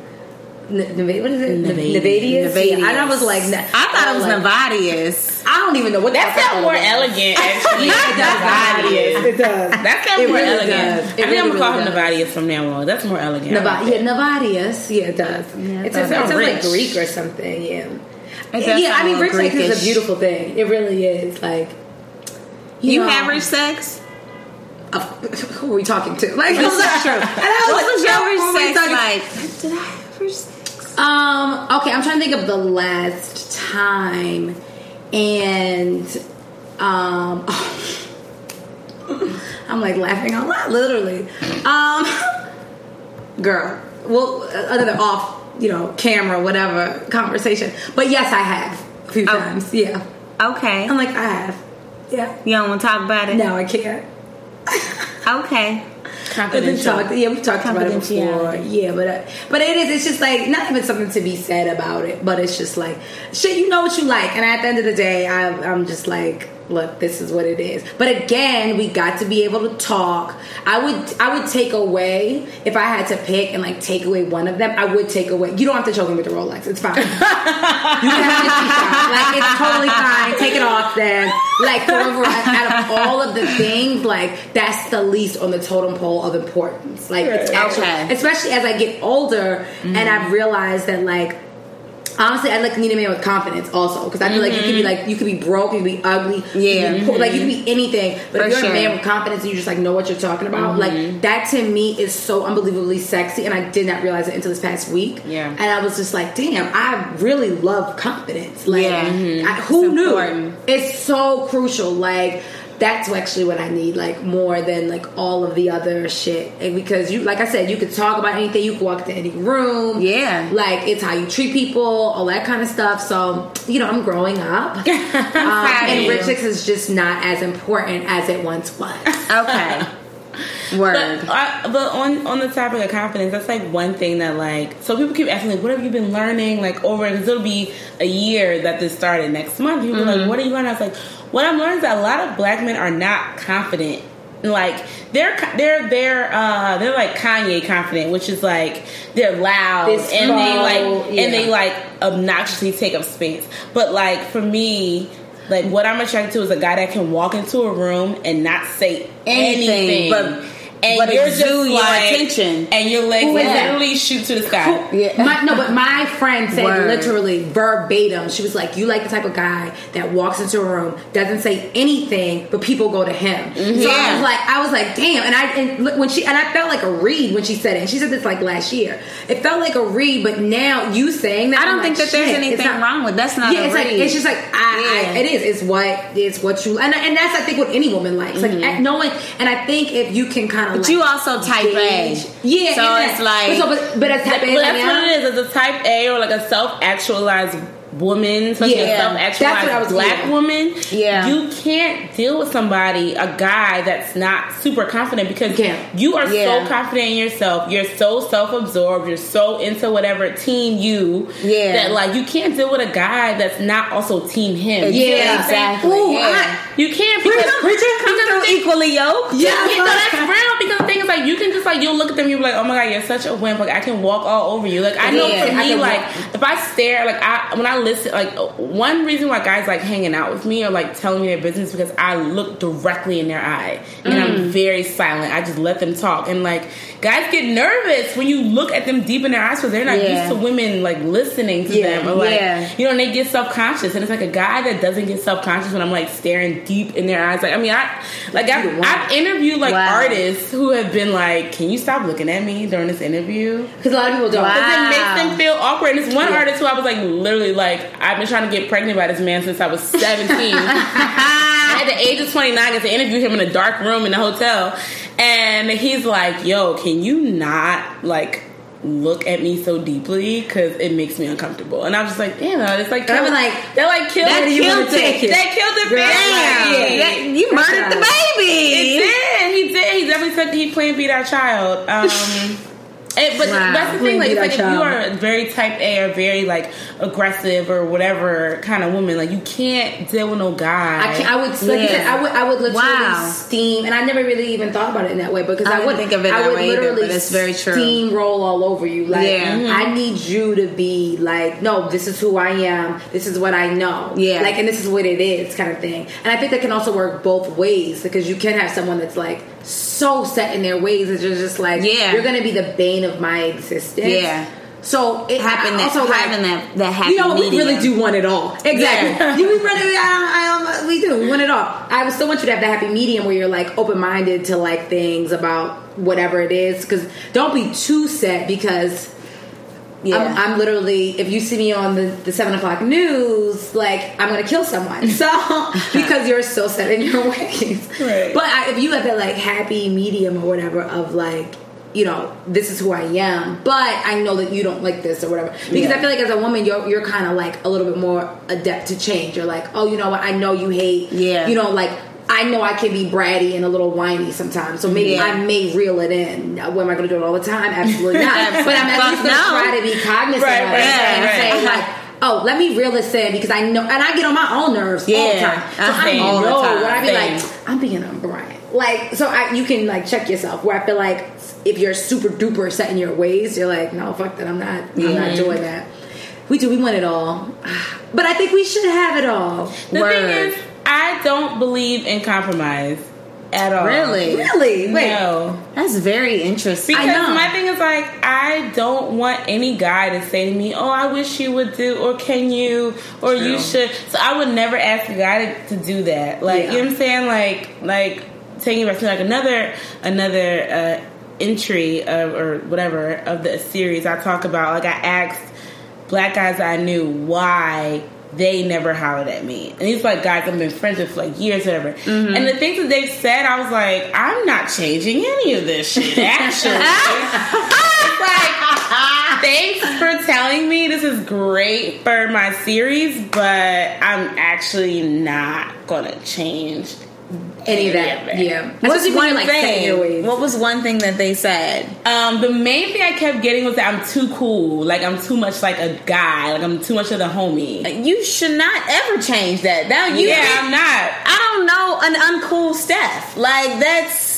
N- Neva- what is it? Nevadius. Nevadius. Nevadius. Yeah, and I was like, I thought it was like, Nevadius. I don't even know what That sounds more *laughs* it is. elegant, actually. Yeah, it does. Nevadius. It does. That sounds It more really elegant. does. It I think I'm really, gonna call really him Nevadius from now on. That's more elegant. Neva- yeah, Nevadius. Yeah, it does. Yeah, it that sounds, it sounds like Greek or something. Yeah. It yeah, I mean, a rich sex is a beautiful thing. It really is. Like, You know, have rich sex? of- *laughs* who are we talking to? Like, This is *laughs* true. And I was What like, was yo, your who are we rich sex talking- like? Did I have rich sex? Um. Okay, I'm trying to think of the last time, and um, *laughs* I'm like laughing out loud, literally. Um, *laughs* girl, well, another off, you know, camera, whatever conversation. But yes, I have a few Oh. times. Yeah, Okay. I'm like I have. Yeah. You don't want to talk about it? No, I can't. *laughs* Okay. Confidential. talked, yeah, we've talked about it before. Yeah, but uh, but it is. It's just like not even something to be said about it, but it's just like shit. You know what you like, and at the end of the day, I, I'm just like, look, this is what it is. But again, we got to be able to talk. I would I would take away if I had to pick and like take away one of them. I would take away. You don't have to choke me with the Rolex. It's fine. *laughs* you can have the G-Shock. Like it's totally fine. Take it off then. Like however, out of all of the things, like that's the least on the totem pole of importance. Like it's actually, Okay. especially as I get older and mm-hmm. I've realized that like. Honestly, I like need a man with confidence also because I feel like you could be like you could be broke, you could be ugly, you Yeah. be poor, like you could be anything. But For if you're sure. a man with confidence and you just like know what you're talking about, like that to me is so unbelievably sexy, and I did not realize it until this past week. Yeah. and I was just like, damn, I really love confidence. Like, Yeah. Mhm. I, who It's knew? It's so crucial. Like that's actually what I need, like more than like all of the other shit. And because you, like I said, you could talk about anything. You could walk into any room. Yeah. like it's how you treat people, all that kind of stuff. So you know, I'm growing up, *laughs* um, and rich is just not as important as it once was. Okay. *laughs* Word. But, I, but on on the topic of confidence, that's like one thing that like so people keep asking like, what have you been learning like over? Because it'll be a year that this started next month. People are like, what are you learning? I was like, what I'm learning is that a lot of black men are not confident. Like they're they're they're uh they're like Kanye confident, which is like they're loud This and they like yeah. and they like obnoxiously take up space. But like for me. Like what I'm attracted to is a guy that can walk into a room and not say Anything, anything, but- and but you're exude just your like, attention. and your legs Who is literally shoot to the sky. Yeah. *laughs* My, no, but my friend said Word. literally verbatim. She was like, "You like the type of guy that walks into a room, doesn't say anything, but people go to him." So I was like, I was like, "Damn!" And I and look, when she and I felt like a read when she said it. And she said this like last year. It felt like a read, but now you saying that, I don't I'm think like, that there's anything not- wrong with that's not yeah, a it's like it's just like I, Yeah. I, it is. It's what it's what you and and that's I think what any woman likes. Like mm-hmm. knowing, and I think if you can kind of But you also type A. yeah. So it's that- like- but, so, but, but as type A, like that's what it is. It's a type A or like a self-actualized woman, especially Yeah. a That's what I was self-actualized black hearing. woman. Yeah. you can't deal with somebody, a guy that's not super confident because You you are Yeah. so confident in yourself. You're so self-absorbed. You're so into whatever team you. Yeah. that like you can't deal with a guy that's not also team him. You Yeah, know what I'm saying? exactly. Ooh, yeah. I- You can't because Preacher because through equally yoked. yeah, you know, that's real because the thing is like you can just like you'll look at them, you'll be like, oh my god, you're such a wimp. Like I can walk all over you. Like I know Yeah, for me, like if I stare, like I when I listen, like one reason why guys like hanging out with me or like telling me their business because I look directly in their eye and Mm. I'm very silent. I just let them talk and like guys get nervous when you look at them deep in their eyes because they're not Yeah. used to women like listening to Yeah, them or like yeah. you know, and they get self conscious, and it's like a guy that doesn't get self conscious when I'm like staring deep in their eyes. Like, I mean, I like I've. I've interviewed like Wow. artists who have been like, "Can you stop looking at me during this interview?" Because a lot of people don't. Wow. Because it makes them feel awkward. And it's one artist who I was like, literally, like, I've been trying to get pregnant by this man since I was 17. *laughs* At the age of 29, I got to interview him in a dark room in a hotel. And he's like, yo, can you not, like, look at me so deeply? Because it makes me uncomfortable. And I was just like, damn, it's like, I was like, they're like, killed that it. Killed it. That killed the baby. yeah. That- you murdered the baby. He baby. did. He did. He definitely said he planned to beat our child. Um, *laughs* It, but Wow. that's the thing. Like, like if you are very type A or very like aggressive or whatever kind of woman, like you can't deal with no guy. I, can, I would, like you said, Yeah. I would, I would literally Wow. steam, and I never really even thought about it in that way because I I, would think of it I would way either, literally but it's very true. Steamroll all over you. Like, Yeah. Mhm. I need you to be like, no, this is who I am. This is what I know. Yeah. like, and this is what it is, kind of thing. And I think that can also work both ways because you can have someone that's like so set in their ways that you're just like, Yeah. you're gonna be the bane of my existence. Yeah. So it happened that, also like, having that, that happy you know, we really do want it all. Exactly. Yeah. we really, I, I, we do. We want it all. I still want you to have that happy medium where you're like open minded to like things about whatever it is. Because don't be too set because. Yeah. I'm, I'm literally, if you see me on the, the seven o'clock news, like I'm gonna kill someone. *laughs* So *laughs* because you're so set in your *laughs* ways. Right. But I, if you have that like happy medium or whatever of like, you know, this is who I am, but I know that you don't like this or whatever. Because Yeah. I feel like as a woman, you're you're kind of like a little bit more adept to change. You're like, oh, you know what? I know you hate. Yeah. You know, like. I know I can be bratty and a little whiny sometimes, so maybe Yeah. I may reel it in. Now, What am I going to do it all the time? Absolutely not. *laughs* but I'm at least going to try to be cognizant Right, of right, it and right, say like, oh, let me reel this in because I know, and I get on my own nerves all the time. So I I, feel all the know time. when I be Same. like, I'm being a Brian. Like, so I, you can like check yourself. Where I feel like if you're super duper set in your ways, you're like, no, fuck that. I'm not. I'm not mm-hmm. doing that. We do. We want it all, *sighs* but I think we should have it all. the Word. thing is, I don't believe in compromise at all. Really? Really? Wait. No. That's very interesting. Because know. my thing is like I don't want any guy to say to me, "Oh, I wish you would do," or "Can you?" or "You should." So I would never ask a guy to, to do that. Like Yeah. you know what I'm saying? Like like taking back to like another another uh, entry of or whatever of the series I talk about. Like I asked black guys I knew why they never hollered at me. And these like guys I've been friends with for like years, whatever. Mm-hmm. And the things that they've said, I was like, I'm not changing any of this shit. *laughs* Actually, like, thanks for telling me this is great for my series, but I'm actually not gonna change Any of that? it. Yeah. What's Especially when one like set in your thing? What was one thing that they said? Um, the main thing I kept getting was that I'm too cool. Like I'm too much like a guy. Like I'm too much of the homie. You should not ever change that. Now you, yeah, I'm not. I don't know an uncool Steph. Like that's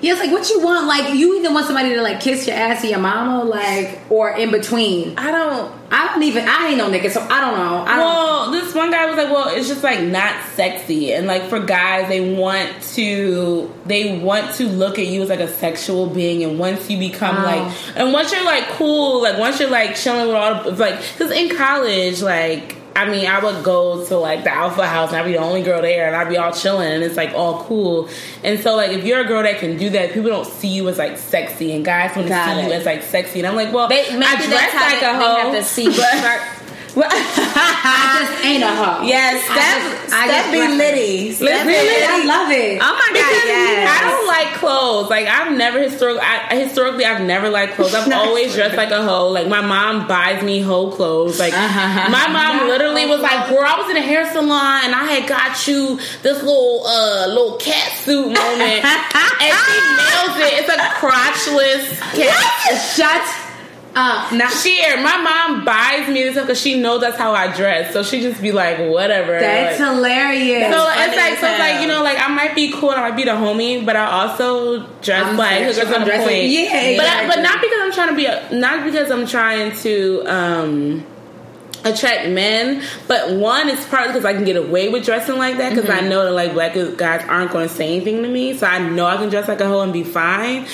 Yeah, it's like what you want. Like you either want somebody to like kiss your ass or your mama, like, or in between. I don't. I don't even. I ain't no nigga, so I don't know. I don't. Well, this one guy was like, "Well, it's just like not sexy," and like for guys, they want to they want to look at you as like a sexual being, and once you become Oh. like, and once you're like cool, like once you're like chilling with all, the, like, because in college, like. I mean, I would go to like the Alpha House, and I'd be the only girl there, and I'd be all chilling, and it's like all cool. And so, like, if you're a girl that can do that, people don't see you as like sexy, and guys want to see you as like sexy. And I'm like, well, They I dress like they, a they hoe, have to see. *laughs* but- I just ain't a hoe. yes, I Steph. just- I Steph just be Liddy. litty. Steph be Really, I love it. Oh my god! Yes. I don't like clothes. Like I've never historically, I, historically, I've never liked clothes. I've *laughs* always dressed like a hoe. Like my mom buys me hoe clothes. Like my mom literally was like, "Girl, I was in a hair salon and I had got you this little uh little cat suit moment, *laughs* and she nails it. It's a crotchless cat. Shut up. Now Cheer. My mom buys me this stuff because she knows that's how I dress. So she just be like, whatever. that's like, hilarious. So funny it's like, so it's like you know, like I might be cool and I might be the homie, but I also dress I'm like hookers on the point. yeah, but I, but not because I'm trying to be a, not because I'm trying to um attract men, but one is partly because I can get away with dressing like that because Mm-hmm. I know that like black guys aren't going to say anything to me, so I know I can dress like a hoe and be fine.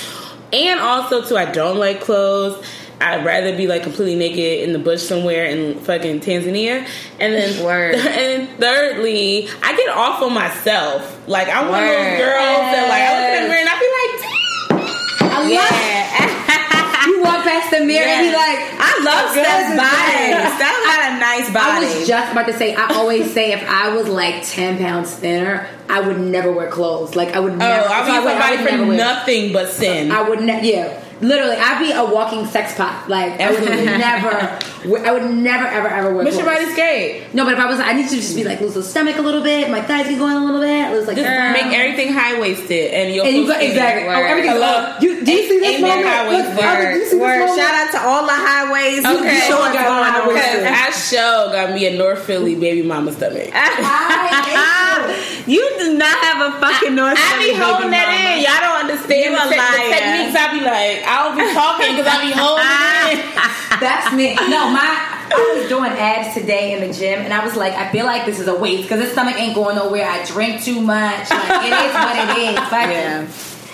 And also too, I don't like clothes. I'd rather be like completely naked in the bush somewhere in fucking Tanzania. And then *laughs* Word. *laughs* and thirdly, I get off on myself. Like I'm one of those Word. girls that like I look in the mirror and I be like, damn. I love Yeah. *laughs* you walk past the mirror and be like, I love Steph's body. Steph got a nice body. I was just about to say. I always say if I was like ten pounds thinner, I would never wear clothes. Like I would Oh, never. I be would- I somebody for never wear- nothing but sin. I would ne- yeah. Literally, I'd be a walking sex pot. Like I would never, I would never ever ever wear. But your clothes. body's great. No, but if I was, I need to just be like lose the stomach a little bit, my thighs get going a little bit. Lose like Just girl. make everything high waisted and you'll and you go exactly. Oh, Word. everything's up. You, do you see this moment? Look, I was- do you see this Shout out to all the highways. You Okay. can show God, going on. I show got me a North Philly baby mama stomach. I you do not have a fucking North Philly. I be holding that mama. in. Y'all don't understand You the, a te- the liar. techniques. I be like, I'll be talking because I'll be holding it. *laughs* That's me. No, my I was doing abs today in the gym, and I was like, I feel like this is a waste because this stomach ain't going nowhere. I drink too much. Like, it is what it is. *laughs* Fuck. Yeah.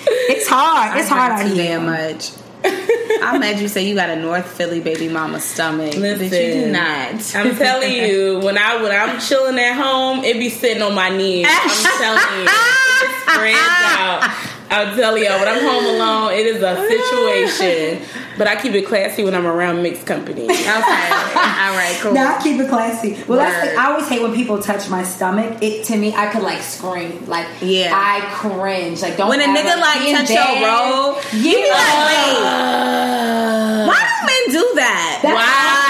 It's hard. It's I hard out too here. damn much. *laughs* I'm mad you say you got a North Philly baby mama stomach. but you do not. I'm telling you, when I when I'm chilling at home, it be sitting on my knees. I'm telling you, it spreads out. I'll tell y'all, when I'm home alone, it is a *laughs* situation. But I keep it classy when I'm around mixed company. Okay. All right. Cool. No, I keep it classy. Well, that's the, I always hate when people touch my stomach. It to me, I could like scream, like Yeah. I cringe. Like don't when a nigga like touch bed. your roll, you be like, wait, why do men do that? That's Why?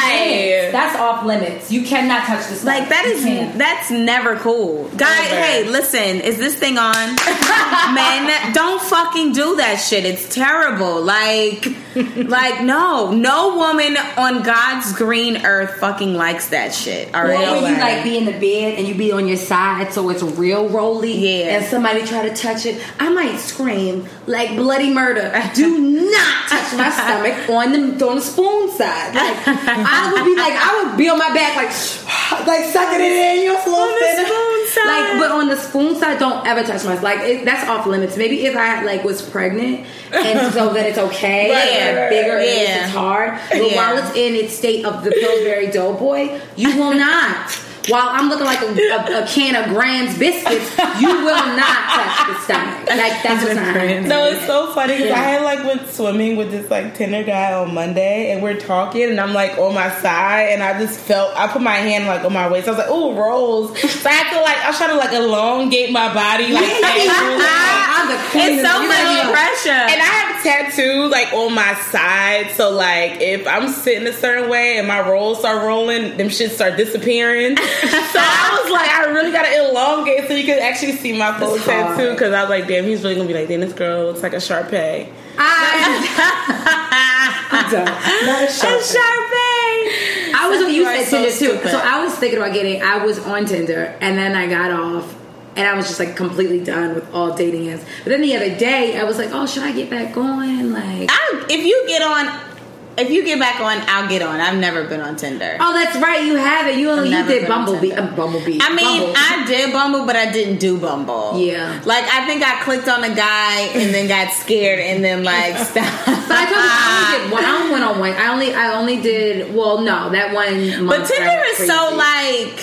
Off limits. That's off limits. You cannot touch this. Like that You is can't. that's never cool. Guy, Never. hey, listen, is this thing on? *laughs* Men, don't fucking do that shit. It's terrible. Like *laughs* like no, no woman on God's green earth fucking likes that shit. All right, Or right. when you like be in the bed and you be on your side so it's real rolly. Yeah. And somebody try to touch it, I might scream like bloody murder. Do not touch my *laughs* stomach on the on the spoon side. Like I would be like I would be on my back like *sighs* like sucking it in your slow On the spoon *laughs* side. Like but on the spoon side, don't ever touch my like it, that's off limits. Maybe if I like was pregnant and so that it's okay. Right, right, bigger right. it is, it's hard. But Yeah. while it's in its state of the Pillsbury Doughboy, you will not. While I'm looking like a, a, a can of Grand's biscuits, you will not touch the stomach. Like that's what's not happening. No, it's so funny because Yeah. I had like went swimming with this like Tinder guy on Monday, and we're talking, and I'm like on my side, and I just felt I put my hand like on my waist. I was like, oh rolls!" So I had to like I was trying to like elongate my body, like casually. I'm the queen. It's so of- much gotta pressure. And I have tattoos like on my side, so like if I'm sitting a certain way and my rolls start rolling, them shit start disappearing. So I was like, I really gotta elongate so you can actually see my full It's tattoo because I was like, damn, he's really gonna be like, damn, this girl looks like a Shar Pei. I, *laughs* I'm. Not a sharp. Shar Pei. I was on You you said so Tinder too. So I was thinking about getting. I was on Tinder and then I got off. And I was just like completely done with all dating apps. But then the other day, I was like, "Oh, should I get back on?" Like, I, if you get on, if you get back on, I'll get on. I've never been on Tinder. oh, that's right, you have it. You only you did Bumblebee. Uh, Bumblebee. I mean, Bumble. I did Bumble, but I didn't do Bumble. Yeah. Like, I think I clicked on a guy and then got scared and then, like, *laughs* stopped. But I told you I only did one. I only went on one. I only I only did well, no, that one. But Tinder is so, like,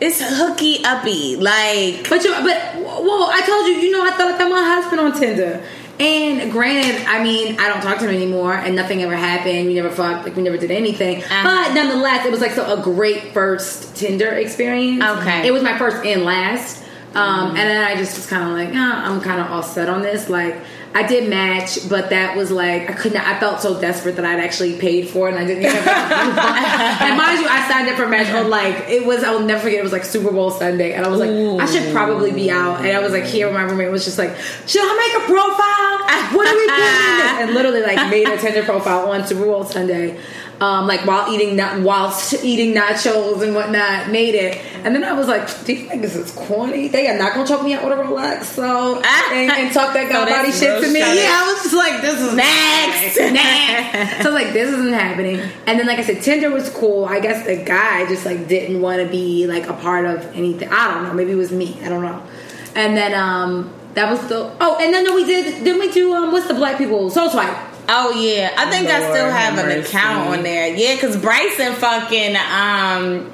it's hooky uppy. Like, But you, but well, I told you, you know, I thought I met my husband on Tinder. And granted, I mean, I don't talk to him anymore, and nothing ever happened. We never fucked, like we never did anything. Uh-huh. But nonetheless, it was like so a great first Tinder experience. Okay. it was my first and last. Um, and then I just was kind of like, oh, I'm kind of all set on this. Like, I did match, but that was like I couldn't. I felt so desperate that I'd actually paid for it, and I didn't. Even *laughs* and mind you, I signed up for match on like it was. I will never forget. It was like Super Bowl Sunday, and I was like, I should probably be out. And I was like, here, my roommate was just like, should I make a profile? What are we doing? *laughs* And literally like made a Tinder profile on Super Bowl Sunday. Um, like while eating not whilst *laughs* eating nachos and whatnot, made it, and then I was like, "These niggas is corny. They are not gonna choke me out with a Rolex, so *laughs* and, and talk that So god body shit to me." Yeah, I was just like, "This is *laughs* Next. next." so I was like, "This isn't happening." And then, like I said, Tinder was cool. I guess the guy just like didn't want to be like a part of anything. I don't know. Maybe it was me. I don't know. And then um, that was the oh, and then we did. Didn't we do um, what's the black people soul swipe? Oh, yeah. I think I still have an mercy. account on there. Yeah, because Bryson fucking, um,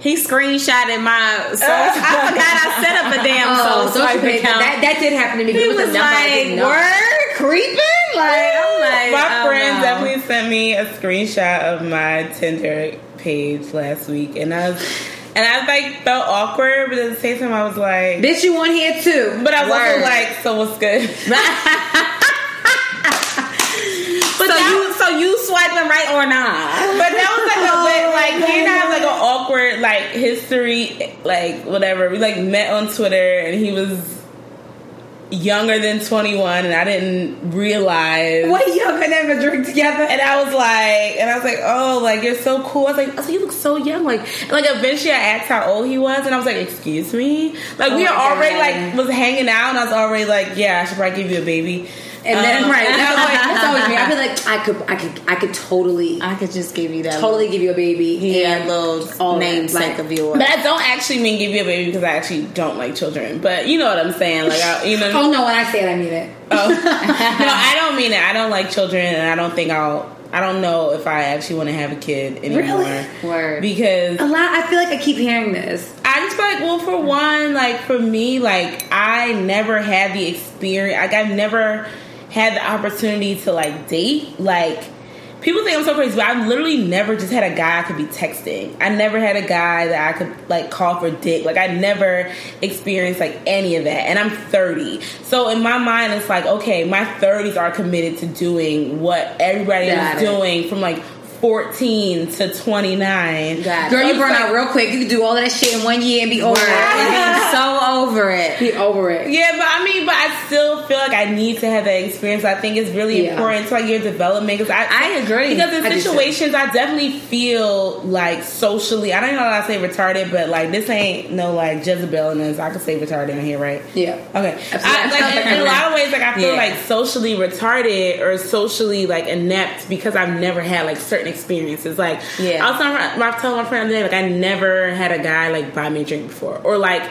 he screenshotted my. So I *laughs* forgot I set up a damn Oh, swipe social account. That, that did happen to me. he was like, word creeping? Like, I'm like, My oh, friend no. definitely sent me a screenshot of my Tinder page last week, and I was, and I like felt awkward, but at the same time I was like, Bitch, you on here too? but I was like, so what's good? *laughs* *laughs* you so you swiping right or not? But that was like a *laughs* bit like he and I have like an awkward like history, like whatever. We like met on Twitter and he was younger than 21 and I didn't realize What y'all could never drink together? and I was like, and I was like, oh, like you're so cool. I was like, was you look so young. Like, like eventually I asked how old he was, and I was like, excuse me. Like we Oh were my already God. like was hanging out, and I was already like, yeah, I should probably give you a baby. And then Um, right, that's always, that's always me. I feel like I could, I could, I could totally, I could just give you that. totally give you a baby. yeah, and little all namesake like- of yours. But I don't actually mean give you a baby because I actually don't like children. But you know what I'm saying? Like, I, you know. *laughs* Oh no, when I say it, I mean it. Oh. *laughs* no, I don't mean it. I don't like children, and I don't think I'll. I don't know if I actually want to have a kid anymore. Really? Word. Because A lot. I feel like I keep hearing this. I just feel like, well, for one, like for me, like I never had the experience. Like I've never had the opportunity to like date. Like people think I'm so crazy, but I've literally never just had a guy I could be texting. I never had a guy that I could like call for dick. Like I never experienced like any of that. And I'm 30, so in my mind, it's like okay, my 30s are committed to doing what everybody Got is it. doing from like 14 to 29. Got it. Girl, you burn like- out real quick. You can do all that shit in one year and be over it. And be so over it. Be over it. Yeah, but I mean, but I still feel like I need to have that experience. I think it's really Yeah. important to like your development because I I agree. because in I situations I definitely feel like socially I don't know how to say retarded, but like this ain't no like Jezebel in this. I could say retarded in here, right? Yeah. Okay. I, like, in, in a lot of ways, like I feel Yeah. like socially retarded or socially like inept because I've never had like certain experiences. Like Yeah. I was telling, I telling my friend the other day, like I never had a guy like buy me a drink before, or like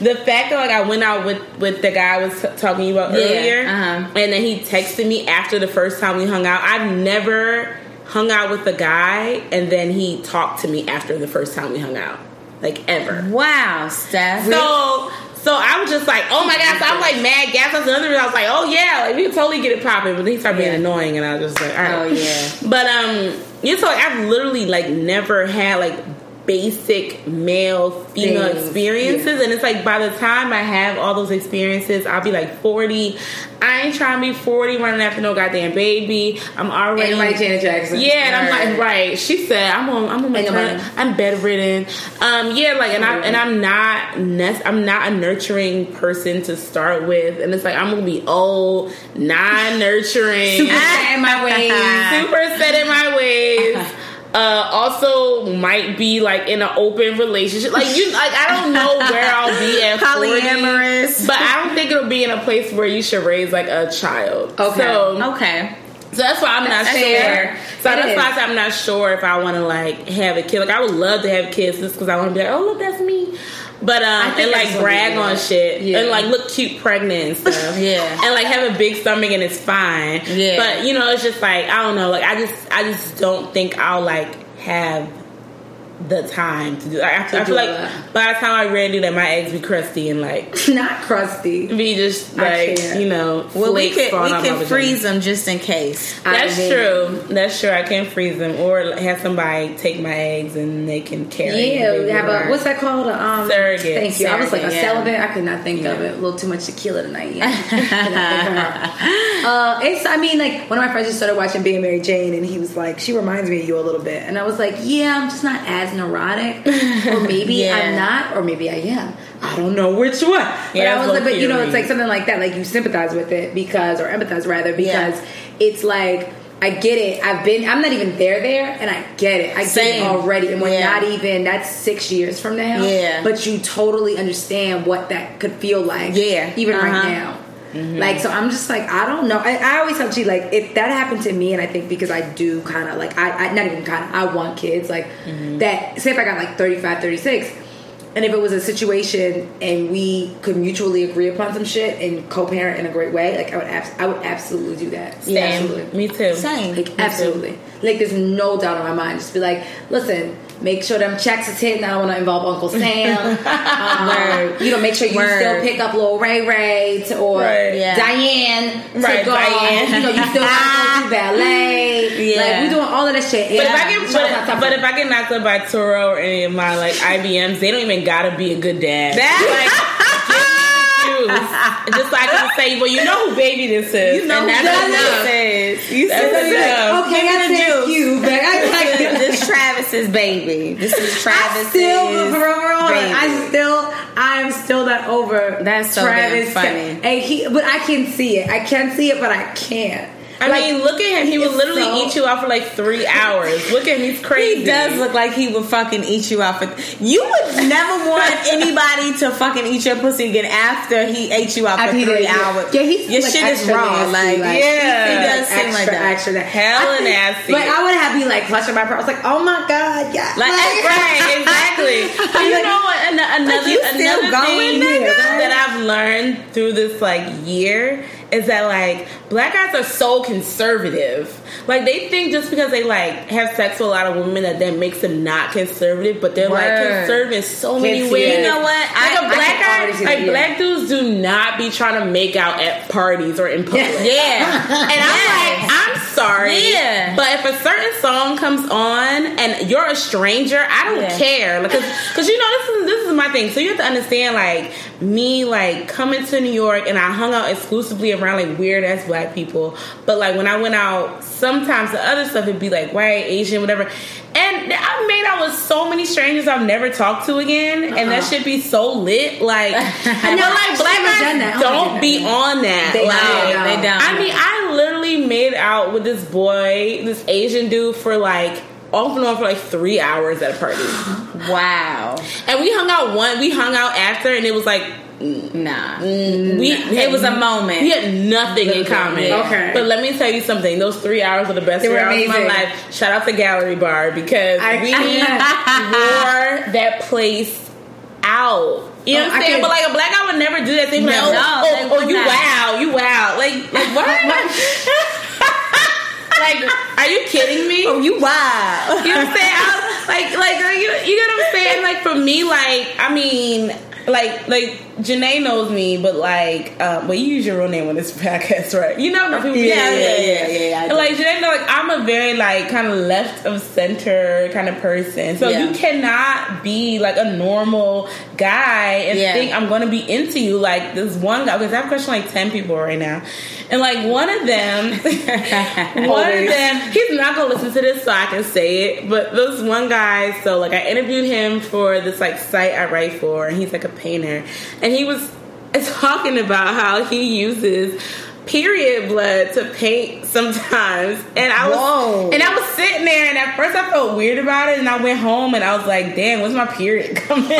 the fact that like I went out with with the guy I was t- talking about Yeah, earlier, uh-huh. and then he texted me after the first time we hung out. I've never hung out with a guy and then he talked to me after the first time we hung out, like ever. Wow, Steph. So so I was just like, oh my god! So I'm like mad gas. That's another reason I was like, oh yeah, like we can totally get it popping. But then he started being Yeah. annoying, and I was just like, all right. Oh, yeah. *laughs* But um, you know, so like, I've literally like never had like basic male female Things, experiences and it's like by the time I have all those experiences I'll be like 40 I ain't trying to be 40 running after no goddamn baby I'm already Ain't nobody Janet Jackson. yeah, and I'm like, right. She said, I'm on, I'm on my nobody. I'm bedridden. Um, yeah, like, and I and I'm not, nec- I'm not a nurturing person to start with, and it's like I'm gonna be old, non-nurturing, Super set in my ways. *laughs* super set in my ways. *laughs* Uh, also, might be like in an open relationship. Like you, like I don't know where I'll be *laughs* at 40, Polyamorous. but I don't think it'll be in a place where you should raise like a child. Okay. So, okay. so that's why I'm not That's sure. fair. So It that's is. why I'm not sure if I want to like have a kid. Like I would love to have kids just because I want to be like, oh look, that's me. But um, and like brag on shit Yeah. and like look cute pregnant and stuff. *laughs* Yeah. and like have a big stomach and it's fine. Yeah. But you know, it's just like I don't know. Like I just I just don't think I'll like have the time to do. Like, I, I do feel like that. by the time I to do that, my eggs be crusty and like *laughs* Not crusty. be just like you know. Well, we falling we can freeze them just in case. That's I true. That's true. I can freeze them or have somebody take my eggs and they can carry. Yeah, we have a what's that called? A, um, Surrogate. Thank you. I was like a yeah. celibate. I could not think of it. A little too much tequila tonight. *laughs* Yeah. uh, it's. I mean, like one of my friends just started watching Being Mary Jane, and he was like, "She reminds me of you a little bit," and I was like, "Yeah, I'm just not as neurotic, *laughs* or maybe Yeah. I'm not, or maybe I am. I don't know which one." But Yeah, I was like, but you know, it's like something like that. Like you sympathize with it because, or empathize rather, because it's like. I get it. I've been. I'm not even there there, and I get it. I get it already, and we're Yeah. not even. That's six years from now. Yeah. But you totally understand what that could feel like. Yeah. Even right Uh-huh. Now. Like so, I'm just like I don't know. I, I always tell G like if that happened to me, and I think because I do kind of like I, I not even kind of I want kids like mm-hmm. that. Say if I got like 35, 36, and if it was a situation and we could mutually agree upon some shit and co-parent in a great way, like I would abs- I would absolutely do that. Same. Absolutely. Me too. Same. Like absolutely. Like there's no doubt in my mind. Just be like, listen, make sure them checks is hitting. I don't want to involve Uncle Sam. *laughs* um, you know, make sure you Word. still pick up little Ray Ray to, or Right. Yeah. Diane to Right, go. Diane. You know, you still got to do ballet. *laughs* Yeah. Like we doing all of that shit. But Yeah. if I get, but, but if I get knocked up by Toro or any of my like IBMs, they don't even gotta be a good dad. That- like, *laughs* just you. truth, just so I can say, well, you know who baby this is, You know and that's that enough. You That's said. Okay, I thank you, but I Travis's baby. This is I still, real, for baby. I still, I'm still not over. That's so damn funny. And he, but I can see it. I can see it, but I can't. I Like, mean, look at him. He would literally so- eat you out for like three hours. Look at him. He's crazy. He does look like he would fucking eat you out for. You would never want *laughs* anybody to fucking eat your pussy again after he ate you out for three hours. Yeah, he's your like shit is raw. nasty, like, like- Yeah. he does seem like that. extra, that. Hella think- nasty. But I would have be like clutching my pearls, I was like, oh my god, yeah, Like, right, exactly. *laughs* But you know what? An- another another thing that I've learned through this like year is that like black guys are so conservative. Like they think just because they like have sex with a lot of women that that makes them not conservative, but they're like conservative in so many see ways. that. You know what? Like I- a I black can guy, like that, yeah. black dudes do not be trying to make out at parties or in public. *laughs* Yeah. And I'm like, I'm sorry. Yeah. But if a certain song comes on and you're a stranger, I don't Yeah. care. Because cause you know this is this is my thing. So you have to understand like me like coming to New York and I hung out exclusively around like weird ass black people. But like when I went out, sometimes the other stuff would be like white, Asian, whatever. And I've made out with so many strangers I've never talked to again, and that Uh-uh. should be so lit. Like, *laughs* but like black never done that. guys I don't don't do be on that. They like, don't. They don't. I mean, I literally made out with this boy, this Asian dude, for like off and on for like three hours at a party, *gasps* Wow. and we hung out one. We hung out after, and it was like Nah. we. It was a moment. We had nothing in common. Okay. but let me tell you something. Those three hours were the best They three hours of my life. Shout out to Gallery Bar because I- we *laughs* wore that place out. You know Oh, what I'm saying? But like a black guy would never do that. They'd be like, No, oh, they oh, oh, you not. wow, you wow. Like, like what? *laughs* like, are you kidding me? Oh, you wow. You know what I'm saying? I was, like, like, like, you, you know what I'm saying? Like, for me, like, I mean, like, like, Janae knows me, but like, um, well, you use your real name on this *laughs* podcast, right? You know, no people. Yeah, yeah, yeah, yeah, yeah, I And, do. like, Janae, know, like, I'm a very like kind of left of center kind of person, so Yeah. you cannot be like a normal guy and Yeah. think I'm going to be into you. Like this one guy, because I have questioned like ten people right now, and like one of them, *laughs* one of them, he's not gonna listen to this, so I can say it. But this one guy, so like I interviewed him for this like site I write for, and he's like a painter, and he was *laughs* talking about how he uses period blood to paint sometimes and i was Whoa. and i was sitting there and at first i felt weird about it and i went home and i was like damn when's my period *laughs* coming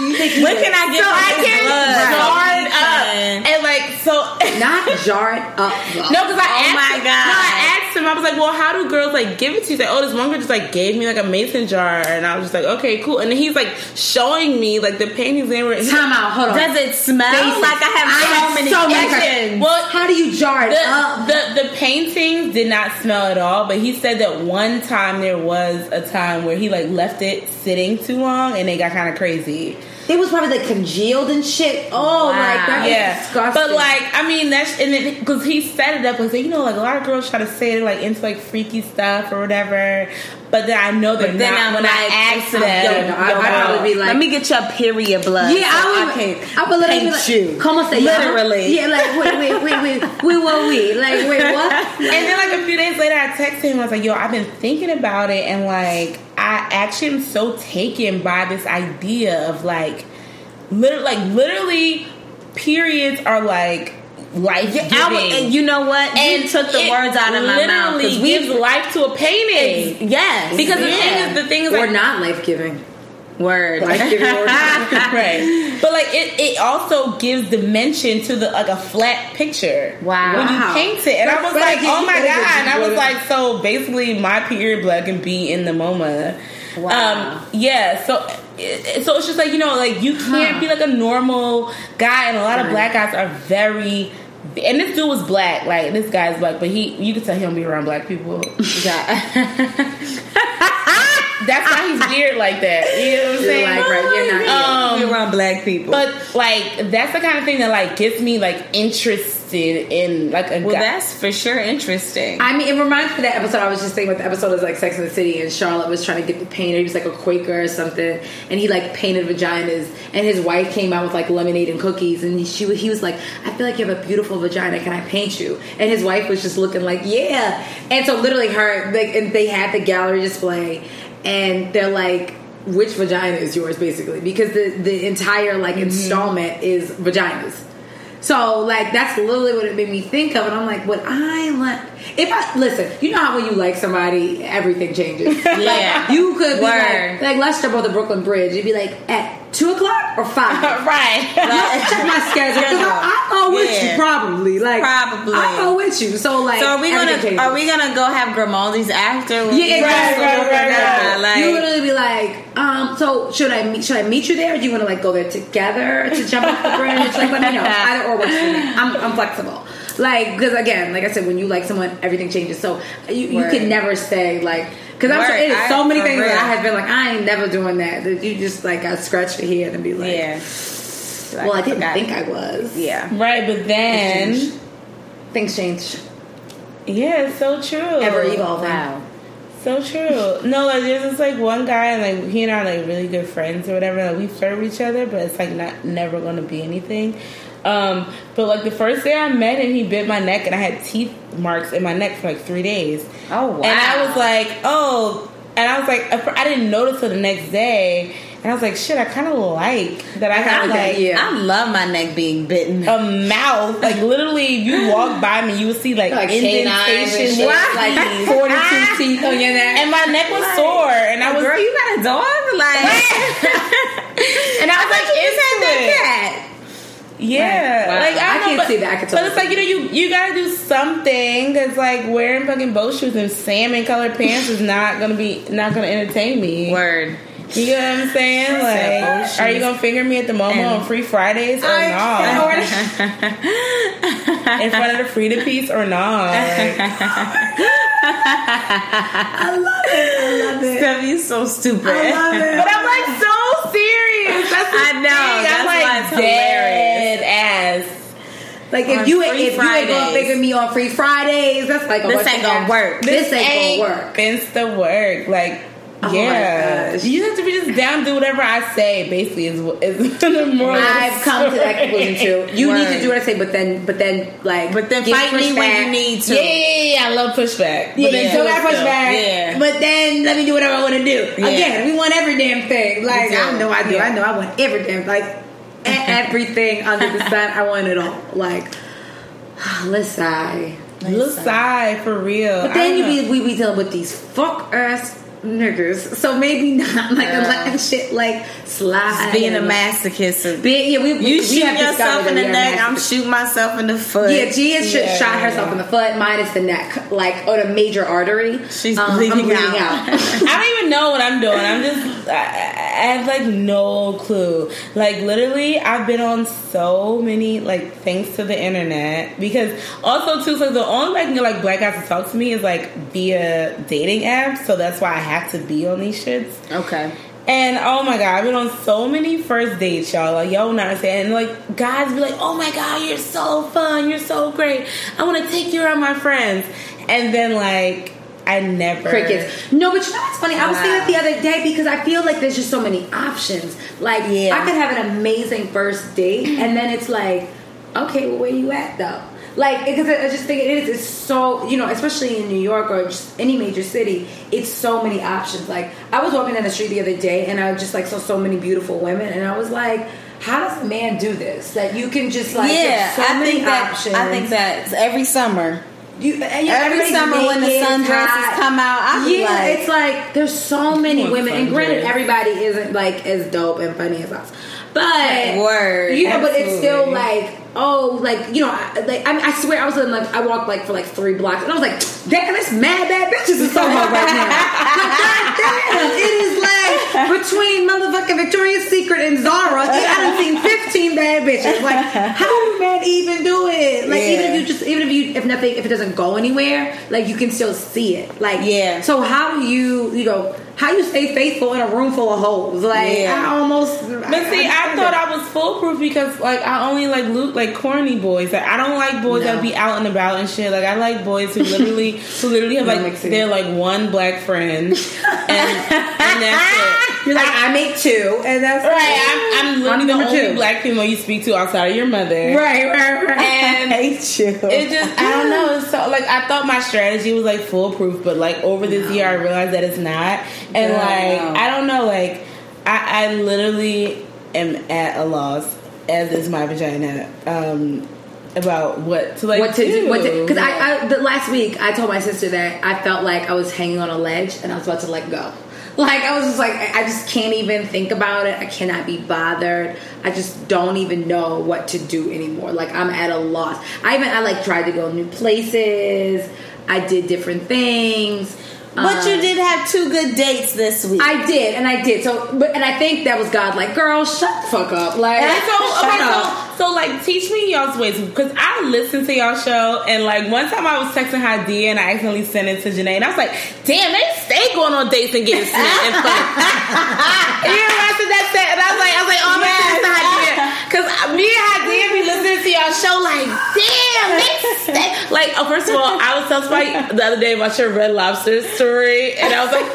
You think When can I get so my i can blood? jar it up and like so *laughs* not jar it up? though. No, because I Oh asked my him, God. No, I asked him. I was like, "Well, how do girls like give it to you?" He's like, "Oh, this one girl just like gave me like a mason jar," and I was just like, "Okay, cool." And he's like showing me like the paintings they were. Time out. Hold on. Does it smell Basic. like I have I so have many so many questions? questions. Well, How do you jar it the, up? the the paintings did not smell at all, but he said that one time there was a time where he like left it sitting too long and they got kind of crazy. It was probably like congealed and shit. Oh, Wow. like that Yeah, disgusting. but like I mean that's and then because he set it up like you know like a lot of girls try to say like into like freaky stuff or whatever, but then I know they're then not I'm when like, I ask them. Yo, no, I- yo, I'd probably be like- Let me get your period blood. Yeah, so I would. I can I would literally like, you. Como se llama? Literally. Yeah, like wait, wait, wait, wait, wait, *laughs* what we? Like wait, what? *laughs* And then like a few days later, I texted him. I was like, "Yo, I've been thinking about it, and like, I actually am so taken by this idea of like, literally, like literally, periods are like life giving. And you know what? You took the words out of my mouth Literally we gives life to a painting. yes Because the yeah. thing is, the thing is, Or like, not life giving. word. Life-giving or *laughs* right? But like it, it also gives dimension to the like a flat picture. Wow. when you paint it, and I was But like, oh my god! And I was like, so basically, my period blood can be in the MoMA. Wow. Um, yeah. So, it, so it's just like you know, like you can't Huh. be like a normal guy, and a lot of black guys are very. And this dude was black, like this guy's black, but he you could tell he don't be around black people. *laughs* *laughs* that's why he's weird like that. You know what I'm *laughs* saying? like, right, you're not. Um, You're around black people. But like that's the kind of thing that like gets me like interested in like a well, guy. that's for sure interesting. I mean, it reminds me of that episode. I was just saying with the episode is like Sex in the City, and Charlotte was trying to get the painter. He was like a Quaker or something, and he like painted vaginas. And his wife came out with like lemonade and cookies, and she was- he was like, "I feel like you have a beautiful vagina. Can I paint you?" And his wife was just looking like, "Yeah." And so literally, her like, and they had the gallery display, and they're like. Which vagina is yours, basically? Because the the entire like mm-hmm. installment is vaginas. So like that's literally what it made me think of, and I'm like, would I like if I listen? You know how when you like somebody, everything changes. *laughs* Yeah. like, you could be like, like let's jump on the Brooklyn Bridge. You'd be like at two o'clock or five. *laughs* right. Check my schedule. 'cause I, I go with Yeah. you probably. Like Probably. I go with you. So like, so are we gonna are we gonna go have Grimaldi's after? Yeah, exactly. Right, right, right, right. like- you literally be like, um, so should I meet, should I meet you there? Or do you want to like go there together to jump off the bridge? Like, let me know. *laughs* Either or works for me. I'm, I'm flexible. Like, because again, like I said, when you like someone, everything changes. So you, you can never say like, because I'm sure it is so many for things that. I have been like, I ain't never doing that. That you just like got scratched your head and be like, yeah. well, I didn't forgot. think I was. Yeah. Right, but then Things change. yeah, it's so true. Ever evolving. Wow. So true. No, like there's this like one guy and like he and I are like really good friends or whatever. Like we flirt with each other, but it's like not never gonna be anything. Um, but like the first day I met him, he bit my neck and I had teeth marks in my neck for like three days. Oh wow. And I was like, oh, and I was like, I didn't notice till the next day, and I was like, shit, I kind of like that I have kinda like, like yeah. I love my neck being bitten. a mouth. Like literally, you walk by me, you would see like, Like canines and indentations, shit. like *laughs* Like 42 teeth on your neck. and my neck was sore, and I was Girl, you got a dog? Like *laughs* and I was like, you just had into it. that cat. Yeah, Wow. like I, I don't know, can't but, see that. I but it's like you know, you you gotta do something because like wearing fucking boat shoes and salmon colored pants is not gonna be not gonna entertain me. Word. You know what I'm saying? said boat Like, oh, are you gonna finger me at the MoMA on Free Fridays or not? *laughs* In front of the Frida piece or not? *laughs* I love it. I love it. Steph, you so stupid. I love it. But I'm like so serious. That's the I know, Thing. that's I'm why like it's dead ass. Like if you free if you ain't gonna Fridays. figure me on free Fridays, that's like a This ain't gonna work. This, ain't, gonna work. Insta work. Like, Oh yeah. You have to be just down do whatever I say, basically, is, is *laughs* the moral. I've come to that conclusion too. You need to do what I say, but then but then like But then fight me when you need to. Yeah, yeah, yeah, yeah, I love pushback. But Yeah, then still do it push still. back. Yeah. But then let me do whatever I want to do. Again, we want every damn thing. Like. I know I do. Yeah. I know I want every damn like *laughs* everything under the sun. I want it all. Like *sighs* let's sigh. Little sigh for real. But then you be we be dealing with these fuck ass niggas. So maybe not *laughs* like Yeah. letting shit like slide. Being a and, like, masochist. Be, yeah, we, we, You we shoot have yourself in the neck. I'm masochists. shooting myself in the foot. Yeah, Gia sh- Yeah, shot yeah, herself yeah. in the foot. Mine is the neck, like on a major artery. She's Um, I'm bleeding bleeding out. out. *laughs* I don't even know what I'm doing. I'm just, I, I have like no clue. Like literally, I've been on so many like thanks to the internet because also too. So the only way I can get like black guys to talk to me is like via dating apps. So that's why I have to be on these shits. Okay. And oh my god, I've been on so many first dates, y'all. Like y'all not saying, and like guys be like, "Oh my god, you're so fun, you're so great. I want to take you around my friends." And then like I never Crickets. No, but you know what's funny? I was Wow. thinking that the other day because I feel like there's just so many options. Like, Yeah. I could have an amazing first date, and then it's like, okay, well, where you at though? Like, because I I just think it is. It's so you know, especially in New York or just any major city, it's so many options. Like, I was walking down the street the other day, and I just like saw so many beautiful women, and I was like. How does a man do this? That you can just like yeah, get so I many think that. options. I think that every summer, You, and you- every everybody's summer when the naked, sundresses come out, I be yeah, like, it's like there's so many women, and granted, sundress. everybody isn't like as dope and funny as us, but Word, you know, but it's still like oh, like you know, I, like I mean, I swear I was in like I walked like for like three blocks, and I was like, damn, it's mad bad bitches in Soho right now. like, God damn, *laughs* it is like between motherfucking Victoria's Secret and Zara, I done seen fifteen bad bitches. Like, how do men even do it? Like, even if you just even if you if nothing if it doesn't go anywhere, like you can still see it. Like Yeah. So how do you you know how you stay faithful in a room full of holes? Like Yeah. I almost. But see, I thought I was foolproof because like I only like look like corny boys. Like I don't like boys No. that be out and about and shit. Like I like boys who literally who literally have like they're like one black friend and, and that's it. *laughs* You're like I make two, and that's Right, I'm, I'm literally I'm the only two. black female you speak to outside of your mother. Right, right, right. And *laughs* hate you. it just I don't know. It's so like I thought my strategy was like foolproof, but like over this year I realized that it's not. And No. like I don't know, like I, I literally am at a loss, as is my vagina, um, about what to like what to do? Do. Because I, I the last week I told my sister that I felt like I was hanging on a ledge and I was about to let go. Like I was just like I just can't even think about it. I cannot be bothered. I just don't even know what to do anymore. Like I'm at a loss. I even I like tried to go new places. I did different things. But you Um, did have two good dates this week. I did, and I did. So, but and I think that was God. Like, girl, shut the fuck up. Like, And so, *laughs* shut okay, up. so, so like, teach me y'all's ways because I listened to y'all show, and like one time I was texting Hadia, and I accidentally sent it to Janae, and I was like, "Damn, they stay going on dates and getting sent and fucked." *laughs* you remember I said that, set, and I was like, I was like, "Oh, send this to Hadia," because me and Hadia be listening to y'all show, like, "Damn, they stay." Like, oh, first of all, I was telling somebody the other day about your Red Lobster story, and I was like,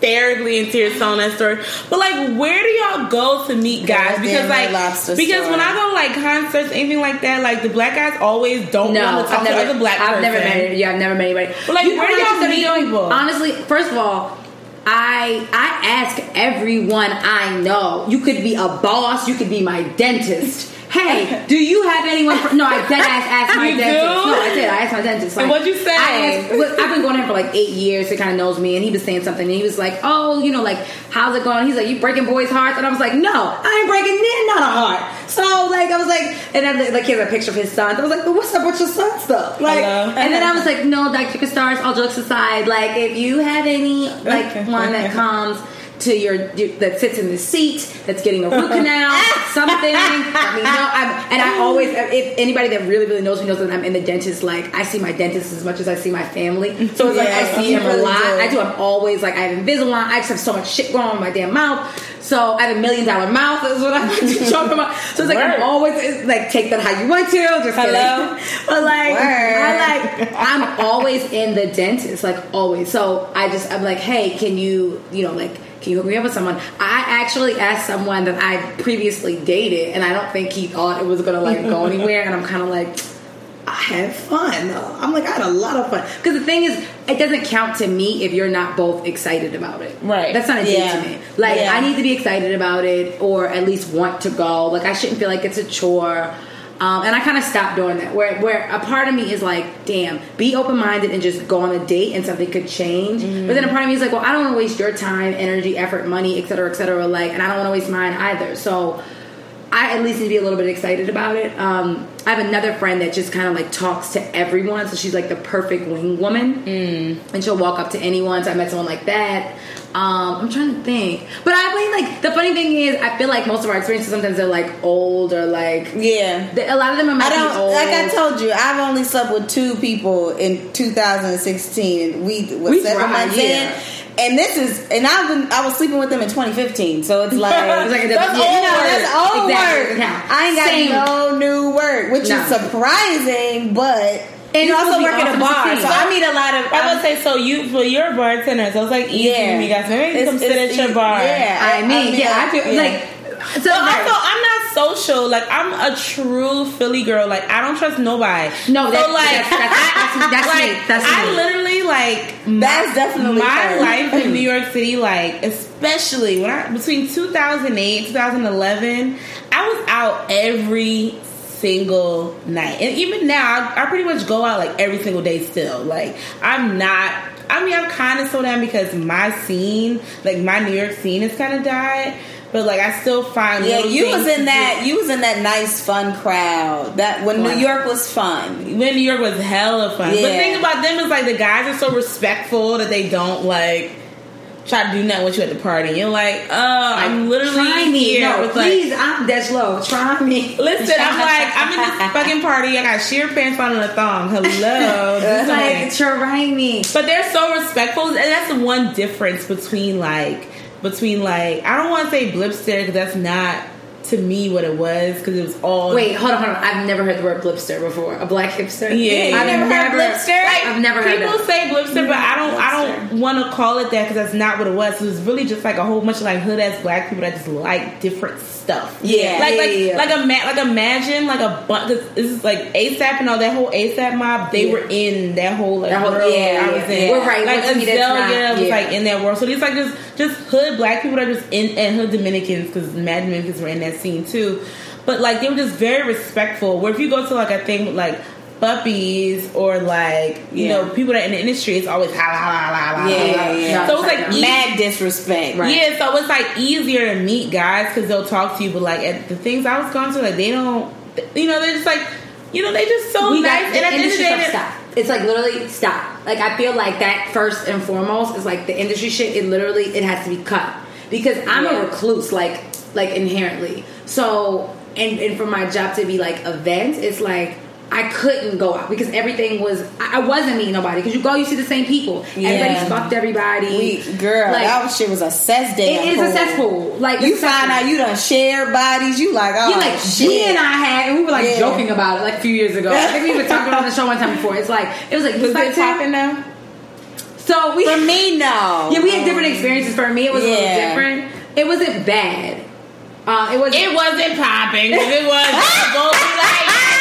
hysterically in tears telling that story. But like, where do y'all go to meet guys? Because like, because when. I go to like concerts, anything like that, like the black guys always don't No, want to talk I've never, to other black I've person. never met. Yeah, I've never met anybody. But, like, You where do y'all meet people? Honestly, first of all, I I ask everyone I know. You could be a boss. You could be my dentist. Hey, do you have anyone? For, no, I dead ass asked my *laughs* You dentist. do? No, I did. I asked my dentist. And what'd you say? I I've been going him for like eight years. He kind of knows me, and he was saying something. And he was like, "Oh, you know, like how's it going?" He's like, "You breaking boys' hearts?" And I was like, "No, I ain't breaking then not a heart." So like I was like, and then like he has a picture of his son. I was like, "But what's up with your son stuff?" Like, and then I was like, "No, Dr. Castars, all jokes aside, like if you have any like *laughs* one that comes." To your, that sits in the seat that's getting a root canal, *laughs* something. I mean, no, I'm, and I always, if anybody that really, really knows me knows that I'm in the dentist. Like I see my dentist as much as I see my family, so it's like I see you him a lot. do. I do. I'm always like I have Invisalign. I just have so much shit going on in my damn mouth. So I have a million dollar mouth. Is what I'm talking about. So it's like Word. I'm always like take that how you want to. Just Hello? kidding. *laughs* But like Word. I like I'm always in the dentist, like always. So I just I'm like, hey, can you you know like can you hook me up with someone? I actually asked someone that I previously dated, and I don't think he thought it was gonna like go *laughs* anywhere. And I'm kind of like. I had fun. I'm like, I had a lot of fun. Because the thing is, it doesn't count to me if you're not both excited about it. Right. That's not a date Yeah. to me. Like, Yeah. I need to be excited about it or at least want to go. Like, I shouldn't feel like it's a chore. Um, and I kind of stopped doing that. Where, where a part of me is like, damn, be open minded and just go on a date and something could change. But then a part of me is like, well, I don't want to waste your time, energy, effort, money, et cetera, et cetera. Like, and I don't want to waste mine either. So, I at least need to be a little bit excited about it. Um, I have another friend that just kind of like talks to everyone, so she's like the perfect wing woman, mm. and she'll walk up to anyone. So I met someone like that. Um, I'm trying to think, but I mean, like the funny thing is, I feel like most of our experiences sometimes they're like old or like yeah. they- a lot of them are I don't old. like I told you. I've only slept with two people in 2016, we was We seven tried, months yeah. in. And this is, and I've been, I was sleeping with them in 2015, so it's like, *laughs* It's like a that's old, yeah, work. that's old exactly. work. Yeah. I ain't got Same. no new work, which No. is surprising, but And you it's also supposed work at a bar, see. so I meet a lot of. I would um, say so. You, well, you're a bartender, so it's like easy Yeah. for you guys. Maybe It's- come sit at your bar. yeah. I mean, meet yeah, I feel yeah. like. So But also, I'm not social. Like I'm a true Philly girl. Like I don't trust nobody. No, so that's- like that's- that's- that's- that's like, me. That's I literally like That's definitely my her. life in New York City. Like especially when I between 2008 2011, I was out every single night, and even now, I, I pretty much go out like every single day. Still, like I'm not. I mean, I'm kind of slowed down because my scene, like my New York scene, has kind of died. But like, I still find Yeah, you was in do. that. You was in that nice, fun crowd. That when Right. New York was fun. when New York was hella fun. But Yeah. the thing about them is like the guys are so respectful that they don't like try to do nothing with you at the party. You're like, oh, I'm literally Try me. here No, with like. please, I'm that's low. Try me. Listen, I'm *laughs* like, I'm in this fucking party. I got sheer pants on and a thong. Hello. *laughs* It's This like like, try me. but they're so respectful, and that's the one difference between like between like I don't want to say blipster because that's not to me what it was because it was all Wait, hold on, hold on. I've never heard the word blipster before. A black hipster. Yeah, I've you never heard blipster? Like, I've never heard people say blipster, but I don't. I don't want to call it that because that's not what it was. It was really just like a whole bunch of like hood ass black people that just like different stuff. Yeah. like Yeah, like yeah, yeah. like ima- like imagine like a bunch. This is like ASAP and all that whole ASAP mob. They Yeah. were in that whole like That whole- world yeah, I was yeah. in. We're right. Like Azealia was yeah. like in that world. So it's like just just hood black people that are just in and hood Dominicans because Mad Dominicans were in that scene too. But like they were just very respectful. Where if you go to like a thing with like puppies or like you Yeah. know people that in the industry, it's always ha la la la. Yeah, yeah, yeah. So it's like easy- Mad disrespect. Right. yeah, so it's like easier to meet guys because they'll talk to you. But like at the things I was going to, like they don't, you know, they're just like, you know, they just so we nice. and at the end of the day. It's like literally stop. Like I feel like that first and foremost is like the industry shit. It literally it has to be cut because I'm Yeah. a recluse, like like inherently. So and and for my job to be like events, it's like. I couldn't go out because everything was. I I wasn't meeting nobody because you go, you see the same people. Yeah. Everybody's fucked everybody. We, girl, Like, that shit was a cess day. it is a cesspool. Like You it's a find cesspool. out you done shared bodies. You like, oh You like shit. she and I had, and we were like Yeah. joking about it like a few years ago. I think we were talking on the show one time before. It's like it was like Was it's like it popping now? So we For me, no. yeah we had different experiences. For me, it was a little different. It wasn't bad. Uh, it was It wasn't popping. It was, *laughs*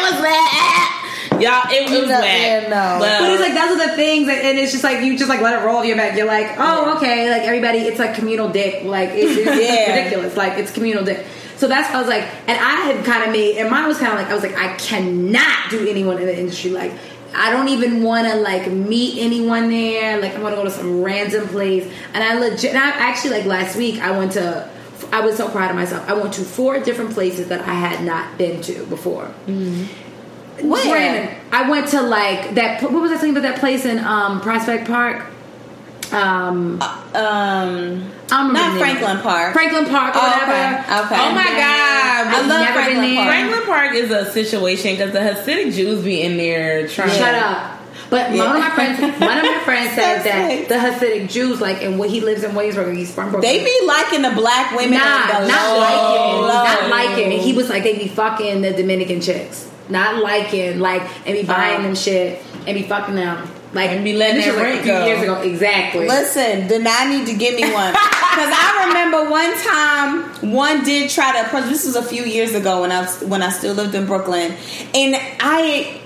go be like, that shit was wet. Y'all, it was No, wet. yeah, no. Well, But it's like those are the things, that, and it's just like you just like let it roll off your back. You're like, oh, okay, like everybody, it's like communal dick. Like it's, it's Yeah. ridiculous. Like it's communal dick. So that's what I was like, and I had kind of made, and mine was kind of like, I was like, I cannot do anyone in the industry. Like I don't even want to like meet anyone there. Like I want to go to some random place, and I legit. And I actually like last week I went to. I was so proud of myself. I went to four different places that I had not been to before. Where? Brandon, I went to like that. What was I saying about that place in um, Prospect Park? Um, Um, I don't remember name. Franklin Park. Franklin Park or Oh, whatever. okay. Okay. Oh my God. I I've love Franklin. Park. Franklin Park is a situation because the Hasidic Jews be in there trying. Shut up. But Yeah. one of my friends, one of my friends *laughs* said that the Hasidic Jews, like, and what he lives in Williamsburg, he's from Brooklyn. They be liking the black women. Nah, not low, liking, low. not liking. He was like, they be fucking the Dominican chicks, not liking, like, and be buying Oh. them shit and be fucking them, like, And be letting that was, like, rent a few go. years ago, exactly. Listen, then I need to give me one *laughs* because I remember one time one did try to approach. This was a few years ago when I was, when I still lived in Brooklyn, and I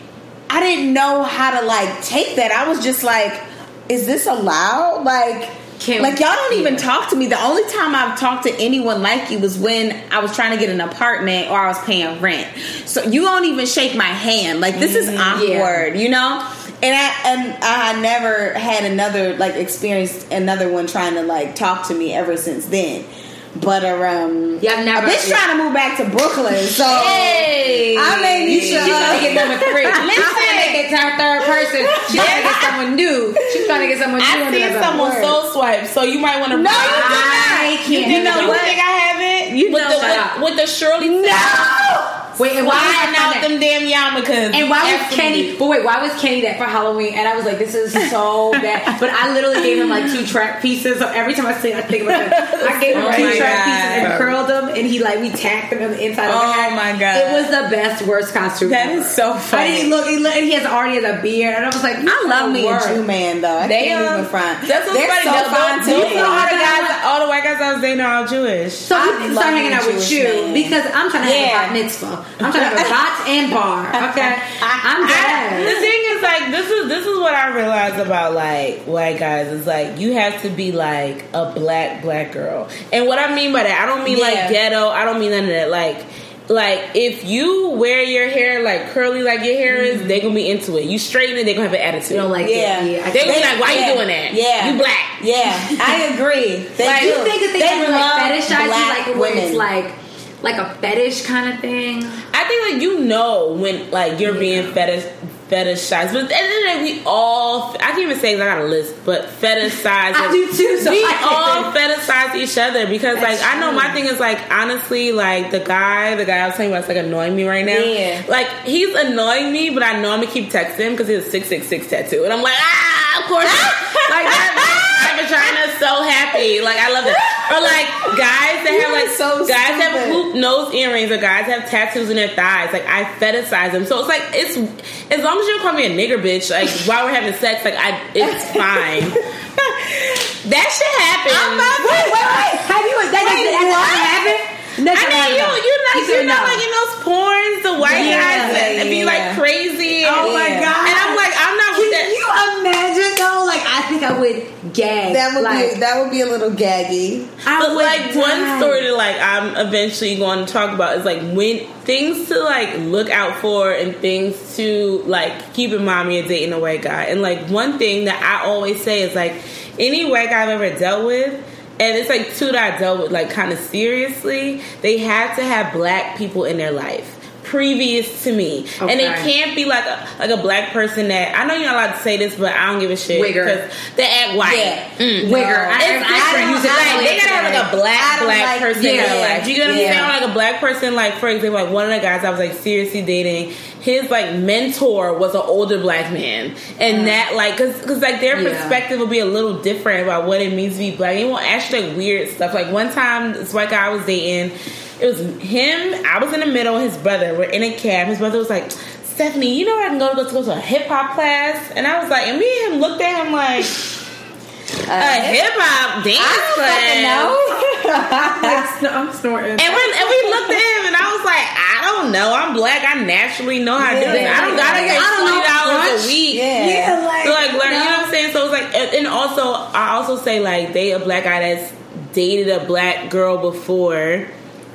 I didn't know how to like take that. I was just like, is this allowed? Like. Can- like y'all don't even talk to me. The only time I've talked to anyone like you was when I was trying to get an apartment or I was paying rent. So you don't even shake my hand. Like this is mm, awkward, you know. And I and I never had another like experienced another one trying to like talk to me ever since then. But um, Yeah, I've never- a bitch yeah. trying to move back to Brooklyn, so Hey. I may need to. She's trying to get number three. *laughs* Listen, it to her third person. She's trying to get *laughs* someone new. She's trying to get someone new. I under seen someone word. soul swipe, so you might want to. No, you did not. I can't. You, You know you think I haven't? You with know the, with, with the Shirley no. Wait, and why flying that them damn yarmulkes. And why was Kenny? But wait, why was Kenny that for Halloween? And I was like, this is so *laughs* bad. But I literally gave him like two track pieces. So every time I say, I think about that. *laughs* I gave him Oh two track God. pieces and curled them, and he like we tacked them on the inside of the Oh my God. It was the best, worst costume. That ever. is so I funny. didn't look. He, look, and he has already has a beard, and I was like, I love me a. Jew man though. I They can't are- even um, front. That's what's They're funny. so Those- fine those- to those me. all the guys, all the white guys I was dating are all Jewish. So I start hanging out with you because I'm trying to have a bat mitzvah. I'm trying to have a bat and bar. Okay, I'm I, the thing is like this is this is what I realized about like white guys is like you have to be like a black black girl, and what I mean by that I don't mean Yeah. like ghetto. I don't mean none of that. Like like if you wear your hair like curly like your hair is, they're gonna be into it. You straighten it, they're gonna have an attitude. You don't like Yeah. it. Yeah, I they gonna be like, why yeah. you doing that? Yeah. you black. Yeah, I agree. They Like, do. you think that they, They ever like love fetishize you, black like where it's women. like like a fetish kind of thing? I think like you know when like you're Yeah. being fetish fetishize. But at the end of the day, we all, I can't even say I got a list, but fetishize. *laughs* I do too, so we all fetishize each other because, That's like, I know my thing is, like, honestly, like, the guy, the guy I was talking about is, like, annoying me right now. Yeah. Like, he's annoying me, but I know I'm gonna keep texting him because he has a 666 tattoo. And I'm like, ah, of course. *laughs* like, that my vagina so happy. Like, I love it. Or, like, guys that have, You're like, so guys have hoop nose earrings or guys have tattoos in their thighs. Like I fetishize them. So it's like it's as long as you don't call me a nigger bitch, like *laughs* while we're having sex, like I it's fine. *laughs* that shit happen. Wait, wait, wait. Have you? That Wait, doesn't what? happen. I mean, you you know you know like in those porns, the white Yeah, guys that yeah, be yeah. like crazy. Oh my god! And I'm like, I'm not with Can you imagine though? Like, I think I would gag. That would like, be that would be a little gaggy. I But would like die. one story that like I'm eventually going to talk about is like when things to like look out for and things to like keep in mind when you're dating a white guy. And like one thing that I always say is like any white guy I've ever dealt with. And it's like two that I dealt with like kind of seriously. They have to have black people in their life previous to me, and it can't be like a like a black person that I know you're not allowed to say this, but I don't give a shit Wigger. because they act white. Yeah. Mm. Wigger. No. I, It's different. Like, they gotta have like a black black like- person in yeah. their life. You get what I'm saying? Like a black person, like for example, like one of the guys I was like seriously dating, his like mentor was an older black man, and that like because because like their Yeah. perspective will be a little different about what it means to be black. He won't ask you like weird stuff. Like one time, this white guy I was dating. It was him. I was in the middle. His brother. We're in a cab. His brother was like, "Stephanie, you know I can go to go to, go to a hip hop class." And I was like, and me and him looked at him like, "A hip hop dance class." *laughs* I'm snorting. And we and we looked at him, and I was like, I don't know. I'm black. I naturally know how to do Yeah, this. I don't gotta get I twenty dollars a week. Yeah. yeah, like, So like, learn, you know what I'm saying? So it's like, and and also, I also say like, date a black guy that's dated a black girl before,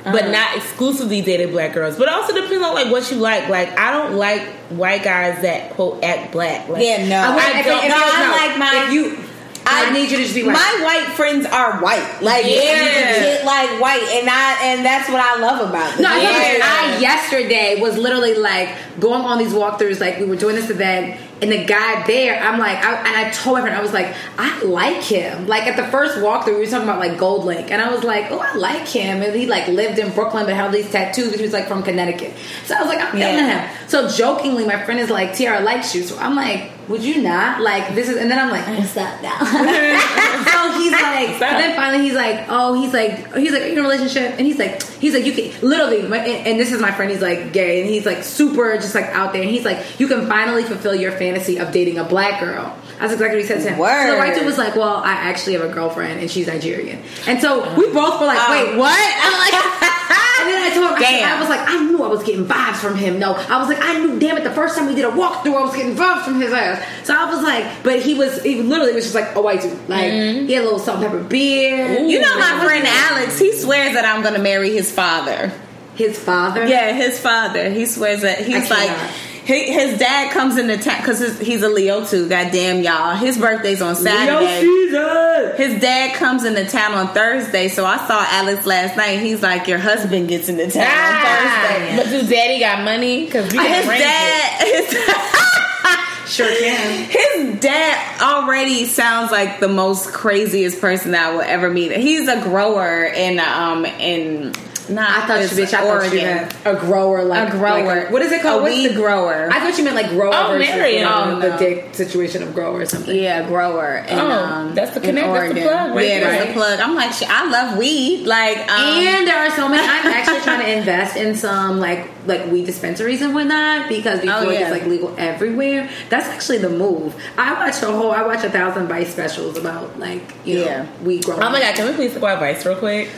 but not exclusively dated black girls. But also depends on like what you like. Like, I don't like white guys that quote act black. Like, Yeah, no. I, would, I don't- if, no, I no, like my- If you, I, need you to just be right. My white friends are white, like Yeah. legit, like white, and I and that's what I love about them. No, I, Yeah. I yesterday was literally like going on these walkthroughs. Like we were doing this event, and the guy there, I'm like, I, and I told my friend, I was like, I like him. Like at the first walkthrough, we were talking about like GoldLink, and I was like, oh, I like him. And he like lived in Brooklyn, but had these tattoos. He was like from Connecticut. So I was like, I'm feeling Yeah. him. So jokingly, my friend is like, Tiara likes you. So I'm like, would you not? Like this is, and then I'm like, what's up now? so he's *laughs* like, and then finally he's like, oh, he's like, he's like, are you in a relationship? And he's like, he's like, you can literally, my, and, and this is my friend. He's like gay, and he's like super, just like out there. And he's like, you can finally fulfill your fantasy of dating a black girl. That's exactly what he said to him. Word. So the white dude was like, well, I actually have a girlfriend, and she's Nigerian. And so we both were like, Oh. wait, what? *laughs* I'm like. *laughs* And then I told him, I, said- I was like, I knew I was getting vibes from him. No, I was like, I knew, damn it, the first time we did a walkthrough, I was getting vibes from his ass. So I was like, but he was, he literally was just like oh, a white dude. Like, mm-hmm. he had a little salt and pepper beard. You know my Like, friend Alex, he swears that I'm gonna marry his father. His father? Yeah, his father. He swears that he's like cannot. He, his dad comes into town because he's a Leo too. Goddamn y'all, his birthday's on Saturday. season! His dad comes into town on Thursday, so I saw Alex last night. He's like, "Your husband gets into town on Thursday." Ah, But do daddy got money? Because His can arrange it. dad, *laughs* his, Sure can. his dad already sounds like the most craziest person that I will ever meet. He's a grower in um in not I thought you it's bitch. I thought you Oregon. meant a grower, like A grower. like a- what is it called? A What's weed the- grower. I thought you meant like grower. Oh, versus Marion. like, Oh, the dick situation of grower or something. Yeah, grower. And, Oh, um, that's the in connect- that's the plug right yeah, that's there. the plug. I'm like, I love weed. Like, um, and there are so many. I'm actually trying to invest in some like like weed dispensaries and whatnot because before Oh, yeah. it's like legal everywhere. That's actually the move. I watch a whole. I watch a thousand Vice specials about like you know Yeah. weed growing. Oh my god, can we please talk about Vice real quick?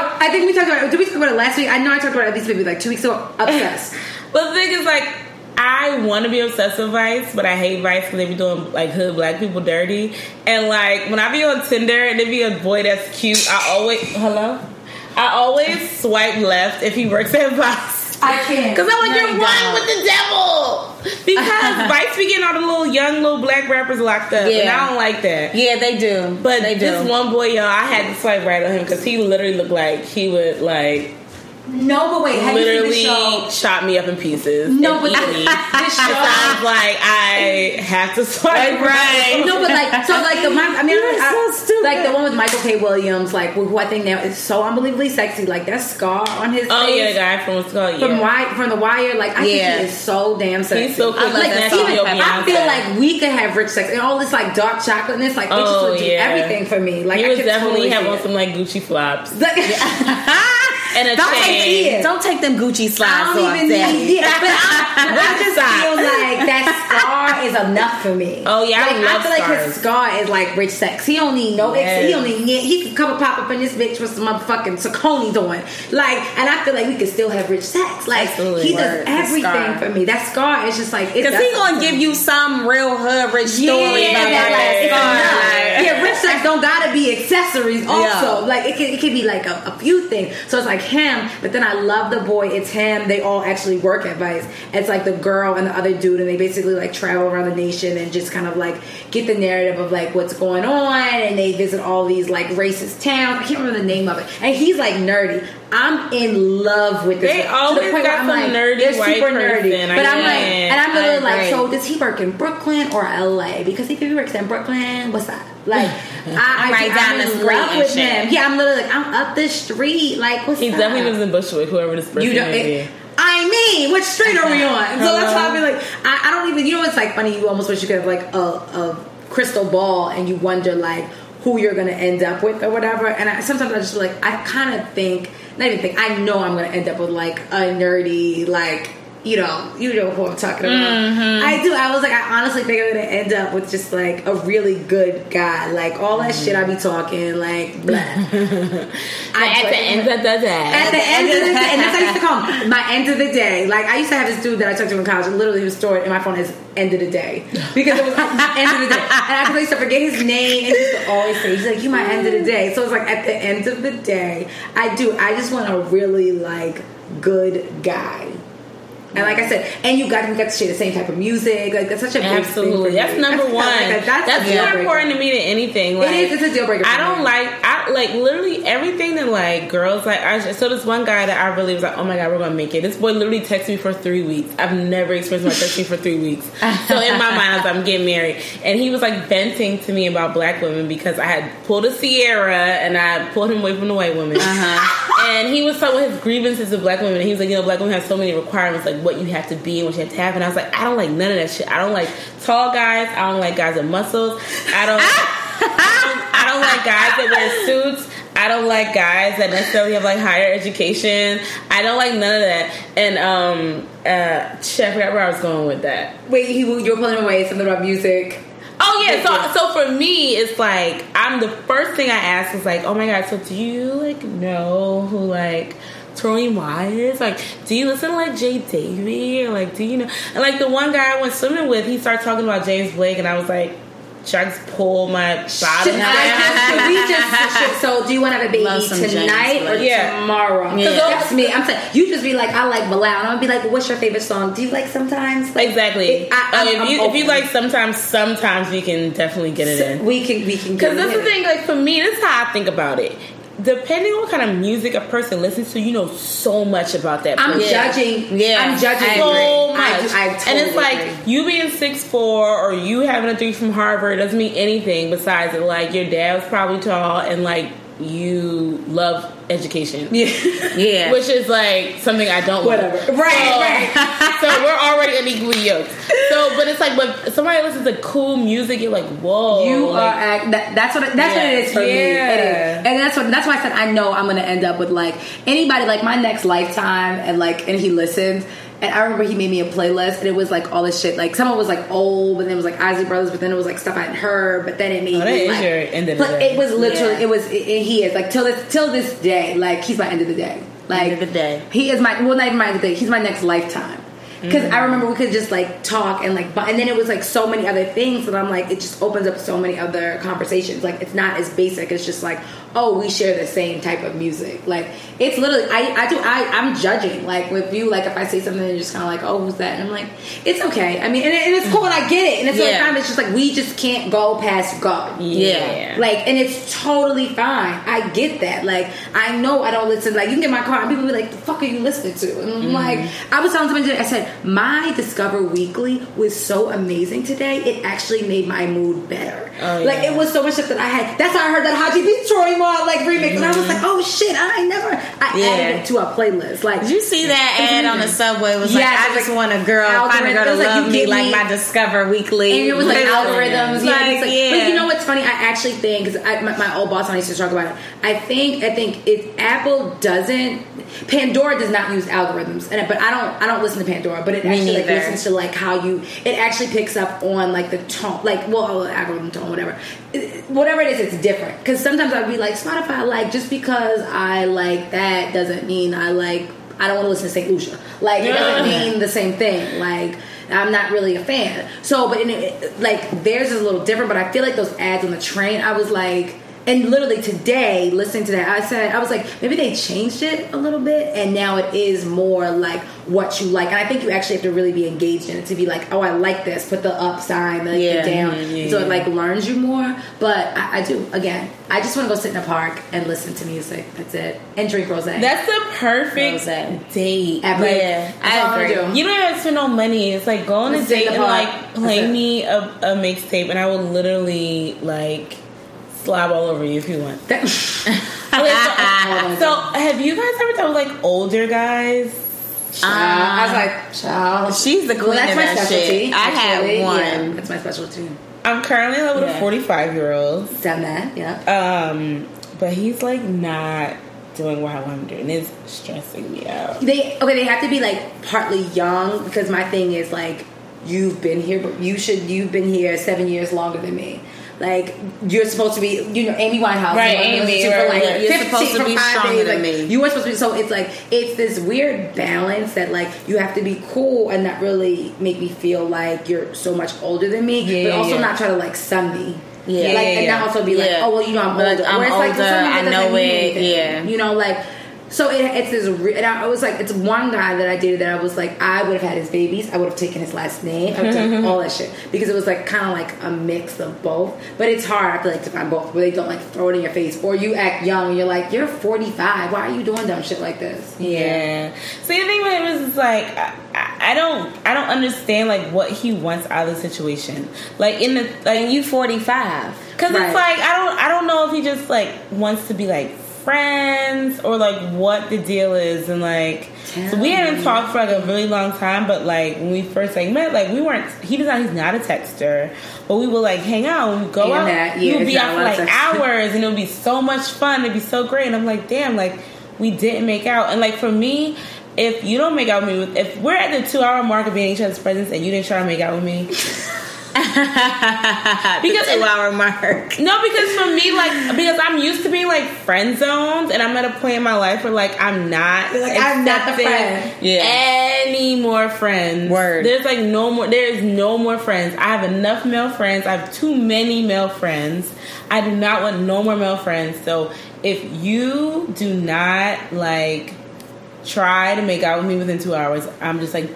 I think we talked about. it. Did we talk about it last week? I know I talked about it at least maybe like two weeks ago. *laughs* Obsessed. But the thing is, like, I want to be obsessed with Vice, but I hate Vice because they be doing like hood black people dirty. And like when I be on Tinder and there be a boy that's cute, I always hello. I always swipe left if he works at Vice. I can't. Cause I'm like, No, you're you one with the devil. Because *laughs* Vice be getting all the little young little black rappers locked up, and I don't like that. yeah, they do. But they do. this one boy, y'all, I had to swipe right on him because he literally looked like he would like No, but wait, have you literally seen the show? chop me up in pieces. No, but eat me. *laughs* the It show. sounds like I have to swipe right. No, but like so, like the I mean, I- so like the one with Michael K. Williams, like who I think now is so unbelievably sexy. Like that scar on his Oh face yeah, the guy from what's it called from yeah. Wire, from the Wire. Like I Yeah. think he is so damn sexy. He's so cool. I Like that even. I feel like we could have rich sex and all this like dark chocolateness. Like they just Oh, would do yeah. everything for me. Like he I was could definitely totally have on it. some like Gucci flops Like- *laughs* *laughs* and a Don't take chain. it. Don't take them Gucci I slides don't even need. Yeah, but I, I just *laughs* feel like that scar is enough for me. Oh, yeah, I like, love feel like his scar is like rich sex. He don't need no. Ex, he Yes. don't need. He could come and pop up in this bitch with some motherfucking Saucony's doing. Like, and I feel like we could still have rich sex. Like Absolutely. he does everything for me. That scar is just like Because he gonna give you some real hood rich Yeah, story about that, that like, it's scar. Like- yeah, rich sex don't gotta be accessories. *laughs* Also, Yeah. like it can, it can be like a, a few things. So it's like him, but then I love the boy. It's him. They all actually work at Vice. It's like the girl and the other dude, and they basically like travel around the nation and just kind of like get the narrative of like what's going on, and they visit all these like racist towns. I can't remember the name of it, and he's like nerdy. I'm in love with this. They guy. To always the point where got I'm some like, nerdy they're white super nerdy. person. I But I'm like, and I'm I literally like, so does he work in Brooklyn or LA? Because if he works in Brooklyn, what's that? Like, *laughs* I, I, Right down I'm the in street love with shit. him. Yeah, I'm literally like, I'm up the street. Like, what's He that? definitely lives in Bushwick. Whoever this person You don't. It. I mean, which street are we *laughs* on? So that's why I Hello? be like, I, I don't even. You know, it's like funny. You almost wish you could have like a, a crystal ball, and you wonder like who you're gonna end up with or whatever. And I, sometimes I just feel like I kind of think, not even think. I know I'm gonna end up with like a nerdy like. You know, you know who I'm talking about. Mm-hmm. I do. I was like, I honestly think I'm gonna end up with just like a really good guy. Like all that shit I be talking, like, *laughs* blah. At the end of the day. At the end of the day, and that's how I used to call him. My end of the day. Like I used to have this dude that I talked to in college, and literally he was stored in my phone as end of the day because it was end of the day. And I used to forget his name, and he used to always say, "He's like, you my end of the *laughs* day." So it's like at the end of the day, I do. I just want a really like good guy. And like I said, and you got you got to share the same type of music. Like that's such a big Absolutely, that's number kinda one. like that's a more breaker. important to me than anything. Like, is, it's a deal breaker I don't me. like. I like literally everything that like girls like. I so this one guy that I really was like, oh my god, we're gonna make it. This boy literally texted me for three weeks. I've never experienced my texting for three weeks. *laughs* So in my mind, I was like, I'm getting married, and he was like venting to me about black women because I had pulled a Ciara and I pulled him away from the white women. Uh-huh. And he was talking about his grievances of black women. And he was like, you know, black women have so many requirements, like what you have to be and what you have to have. And I was like, I don't like none of that shit. I don't like tall guys. I don't like guys with muscles. I don't. I *laughs* don't, I don't like guys that wear suits. I don't like guys that necessarily have like higher education. I don't like none of that. And um, uh, shit, I forgot where I was going with that. Wait, he, you were pulling away. Something about music. Oh yeah, so so for me, it's like I'm the first thing I ask is like, oh my god, so do you like know who like Toro y Moi? Like, do you listen to like Jay Davy or like do you know? And like the one guy I went swimming with, he started talking about James Blake, and I was like, should I just pull my bottom Should, down? I, should we just *laughs* should, so do you want to have a baby Love some James tonight or Yeah. tomorrow? Yeah. That's me. I'm saying you just be like, I like Bilal. And I'm gonna be like, what's your favorite song? Do you like sometimes? Like, Exactly. it- I- oh, I'm- if you if you like sometimes sometimes we can definitely get it in. we can we can Because that's the thing, like for me, this is how I think about it. Depending on what kind of music a person listens to, you know so much about that I'm person. judging. Yeah, I'm judging I so agree. much. I, I and it's like agree. you being six four or you having a degree from Harvard doesn't mean anything besides that like your dad was probably tall and like you love education. yeah. Yeah. Which is like something I don't Whatever. love. Right, So, right. so we're already unequally yoked. So, but it's like when somebody listens to cool music, you're like, whoa. You like, are act, that, that's what it- that's what it is for me. Yeah. is, and that's what that's why I said I know I'm gonna end up with like anybody like my next lifetime, and like and he listened. And I remember he made me a playlist, and it was like all this shit. Like some of it was like old, but then it was like Isley Brothers, but then it was like stuff I hadn't heard. But then it made Oh, me is like, your end of the but day. it was literally Yeah. it was it, it- he is like till this till this day like he's my end of the day. Like End of the day. he is my well not even my end of the day. He's my next lifetime. because I mm. remember we could just like talk and like, but and then it was like so many other things that I'm like, it just opens up so many other conversations. Like it's not as basic. It's just like, oh, we share the same type of music. Like it's literally, I, I do, I, I'm judging. Like with you, like if I say something, you're just kind of like, oh, who's that? And I'm like, it's okay. I mean, and, it, and it's cool, and I get it, and it's Yeah. fine. It's just like we just can't go past go. Yeah. Like, and it's totally fine. I get that. Like, I know I don't listen. Like, you can get my car and people be like, "The fuck are you listening to?" And I'm Mm-hmm. like, I was telling somebody today. I said my Discover Weekly was so amazing today. It actually made my mood better. Oh, like, it was so much stuff that I had. That's how I heard that Haji Beats Troy Like remix, and I was like, Mm-hmm. "Oh shit!" I never. I Yeah. added it to a playlist. Like, Did you see that ad on the subway? It was like, I just like want a girl, find a girl to like, love me give like my Discover Weekly. And it was like algorithms, yeah. Like, like, yeah. But you know what's funny? I actually think because my, my old boss and I used to talk about it. I think I think if Apple doesn't, Pandora does not use algorithms, and but I don't I don't listen to Pandora, but it Me actually like, listens to like how you. It actually picks up on like the tone, like well algorithm tone, whatever, whatever it is. It's different because sometimes I'd be like Spotify, like just because I like that doesn't mean I like. I don't want to listen to St. Lucia. Like it doesn't mean the same thing. Like I'm not really a fan. So, but in it, like theirs is a little different. But I feel like those ads on the train, I was like, and literally today, listening to that, I said, I was like, maybe they changed it a little bit, and now it is more like what you like. And I think you actually have to really be engaged in it to be like, oh, I like this. Put the up sign, the, Yeah, down, yeah, yeah, so it like learns you more. But I, I do again. I just want to go sit in a park and listen to music. That's it, and drink rosé. That's the perfect Rosé. date. Every- Yeah, I agree. do. You don't even have to spend no money. It's like go on a date and park. like play That's it. me a, a mixtape, and I will literally like slob all over you if you want. That- *laughs* Okay, so, so *laughs* have you guys ever dealt with like older guys? I was like, child. She's the queen Well, that's of my that specialty. shit. I had one. Yeah, that's my specialty. I'm currently in love with Yeah. a 45 year old, Done that, yeah. um, but he's like not doing what I want him to do, and it's stressing me out. They okay. They have to be like partly young because my thing is like you've been here, but you should you've been here seven years longer than me. Like you're supposed to be, you know, Amy Winehouse, Right, Amy, right, like right. You're supposed to be stronger days, than like, me. You were supposed to be. So it's like it's this weird balance that like you have to be cool and not really make me feel like you're so much older than me, Yeah, but also yeah. not try to like sun me. Yeah. like, Yeah, and not also be like, oh well, you know, I'm older. I'm Where it's like, for older, reason, I know it, yeah. you know, like. So it, it's this, re- and I was like, it's one guy that I dated that I was like, I would have had his babies, I would have taken his last name, I would have done *laughs* all that shit because it was like kind of like a mix of both. But it's hard, I feel like, to find both where they don't like throw it in your face, or you act young and you're like, you're 45, why are you doing dumb shit like this? Yeah. So the thing with him is, it's like I, I don't, I don't understand like what he wants out of the situation. Like in the like you 45. Because Right. it's like I don't I don't know if he just like wants to be like friends or like what the deal is and like so we hadn't talked for like a really long time but like when we first like met like we weren't he does not he's not a texter but we would like hang out. And we'd go And out. we would be out for like hours and it would be so much fun. It'd be so great. And I'm like damn like we didn't make out. And like for me if you don't make out with me if we're at the two hour mark of being in each other's presence and you didn't try to make out with me *laughs* *laughs* because two hour mark. *laughs* No, because for me, like, because I'm used to being like friend zoned, and I'm at a point in my life where like I'm not, You're like, I'm not the friend. Yeah. any more friends. Word. There's like no more. There is no more friends. I have enough male friends. I have too many male friends. I do not want no more male friends. So if you do not like try to make out with me within two hours, I'm just like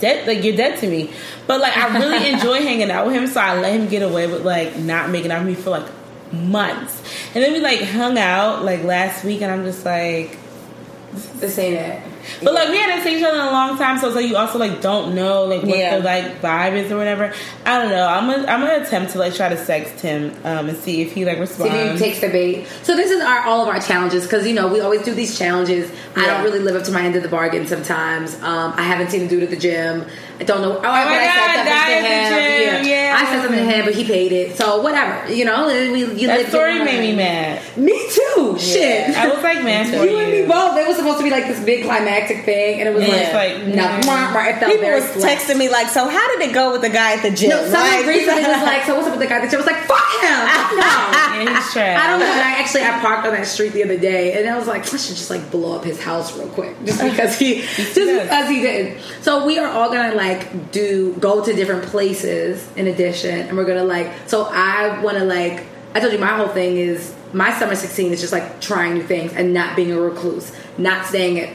dead. Like you're dead to me. But like I really *laughs* enjoy hanging out with him, so I let him get away with like not making out with me for like months. And then we like hung out like last week, and I'm just like. This ain't it. But like we hadn't seen each other in a long time, so it's like you also like don't know like what Yeah. the like vibe is or whatever. I don't know. I'm gonna I'm gonna attempt to like try to sext him um and see if he like responds. See if he takes the bait. So this is our all of our challenges because you know we always do these challenges. I don't really live up to my end of the bargain sometimes. Um, I haven't seen him do it at the gym. I don't know. Oh, my but I God, said something to him. gym, yeah. I said something to him, but he paid it. So whatever, you know. We, you that story made me mad. Me too. Shit. I was like, man, *laughs* you and me both. It was supposed to be like this big climactic thing, and it was Yeah. like, like, mm. It felt People was flat. texting me like, so how did it go with the guy at the gym? No, someone Like- recently was like, *laughs* "So what's up with the guy?" at the gym? I was like, "Fuck him!" No, *laughs* He's trash. I don't know. but I actually I parked on that street the other day, and I was like, I should just like blow up his house real quick, just *laughs* because he, just does. because he did. So we are all gonna like do go to different places in addition, and we're gonna like. So I want to like. I told you my whole thing is my summer sixteen is just like trying new things and not being a recluse, not staying at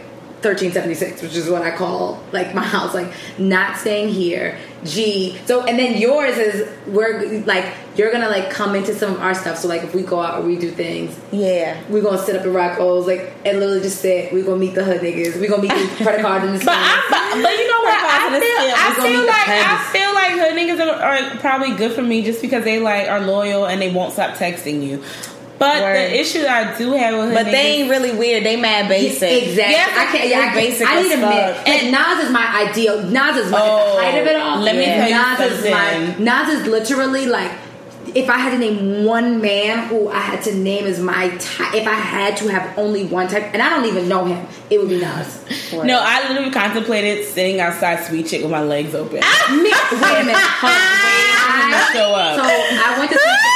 1376, which is what I call like my house, like not staying here. G. So and then yours is we're like you're gonna like come into some of our stuff. So like if we go out or we do things, Yeah. we're gonna sit up in Rocco's like and literally just sit. We're gonna meet the hood niggas. We're gonna meet the credit card in the *laughs* But I, but, but you know what? I feel, I feel like I feel like hood niggas are, are probably good for me just because they like are loyal and they won't stop texting you. But Word. the issue I do have with But niggas, they ain't really weird. They mad basic. Exactly. Yes, I can't. Yeah, I, basic I need a mix. Like Nas is my ideal. Nas is my Oh, height of it all. let me tell you Nas is my. Nas is literally like. If I had to name one man who I had to name as my type, if I had to have only one type, and I don't even know him, it would be Nas. no, I literally contemplated sitting outside Sweet Chick with my legs open. Me, wait a minute. Hold on. to *laughs* show up. So I went to Sweet Chick last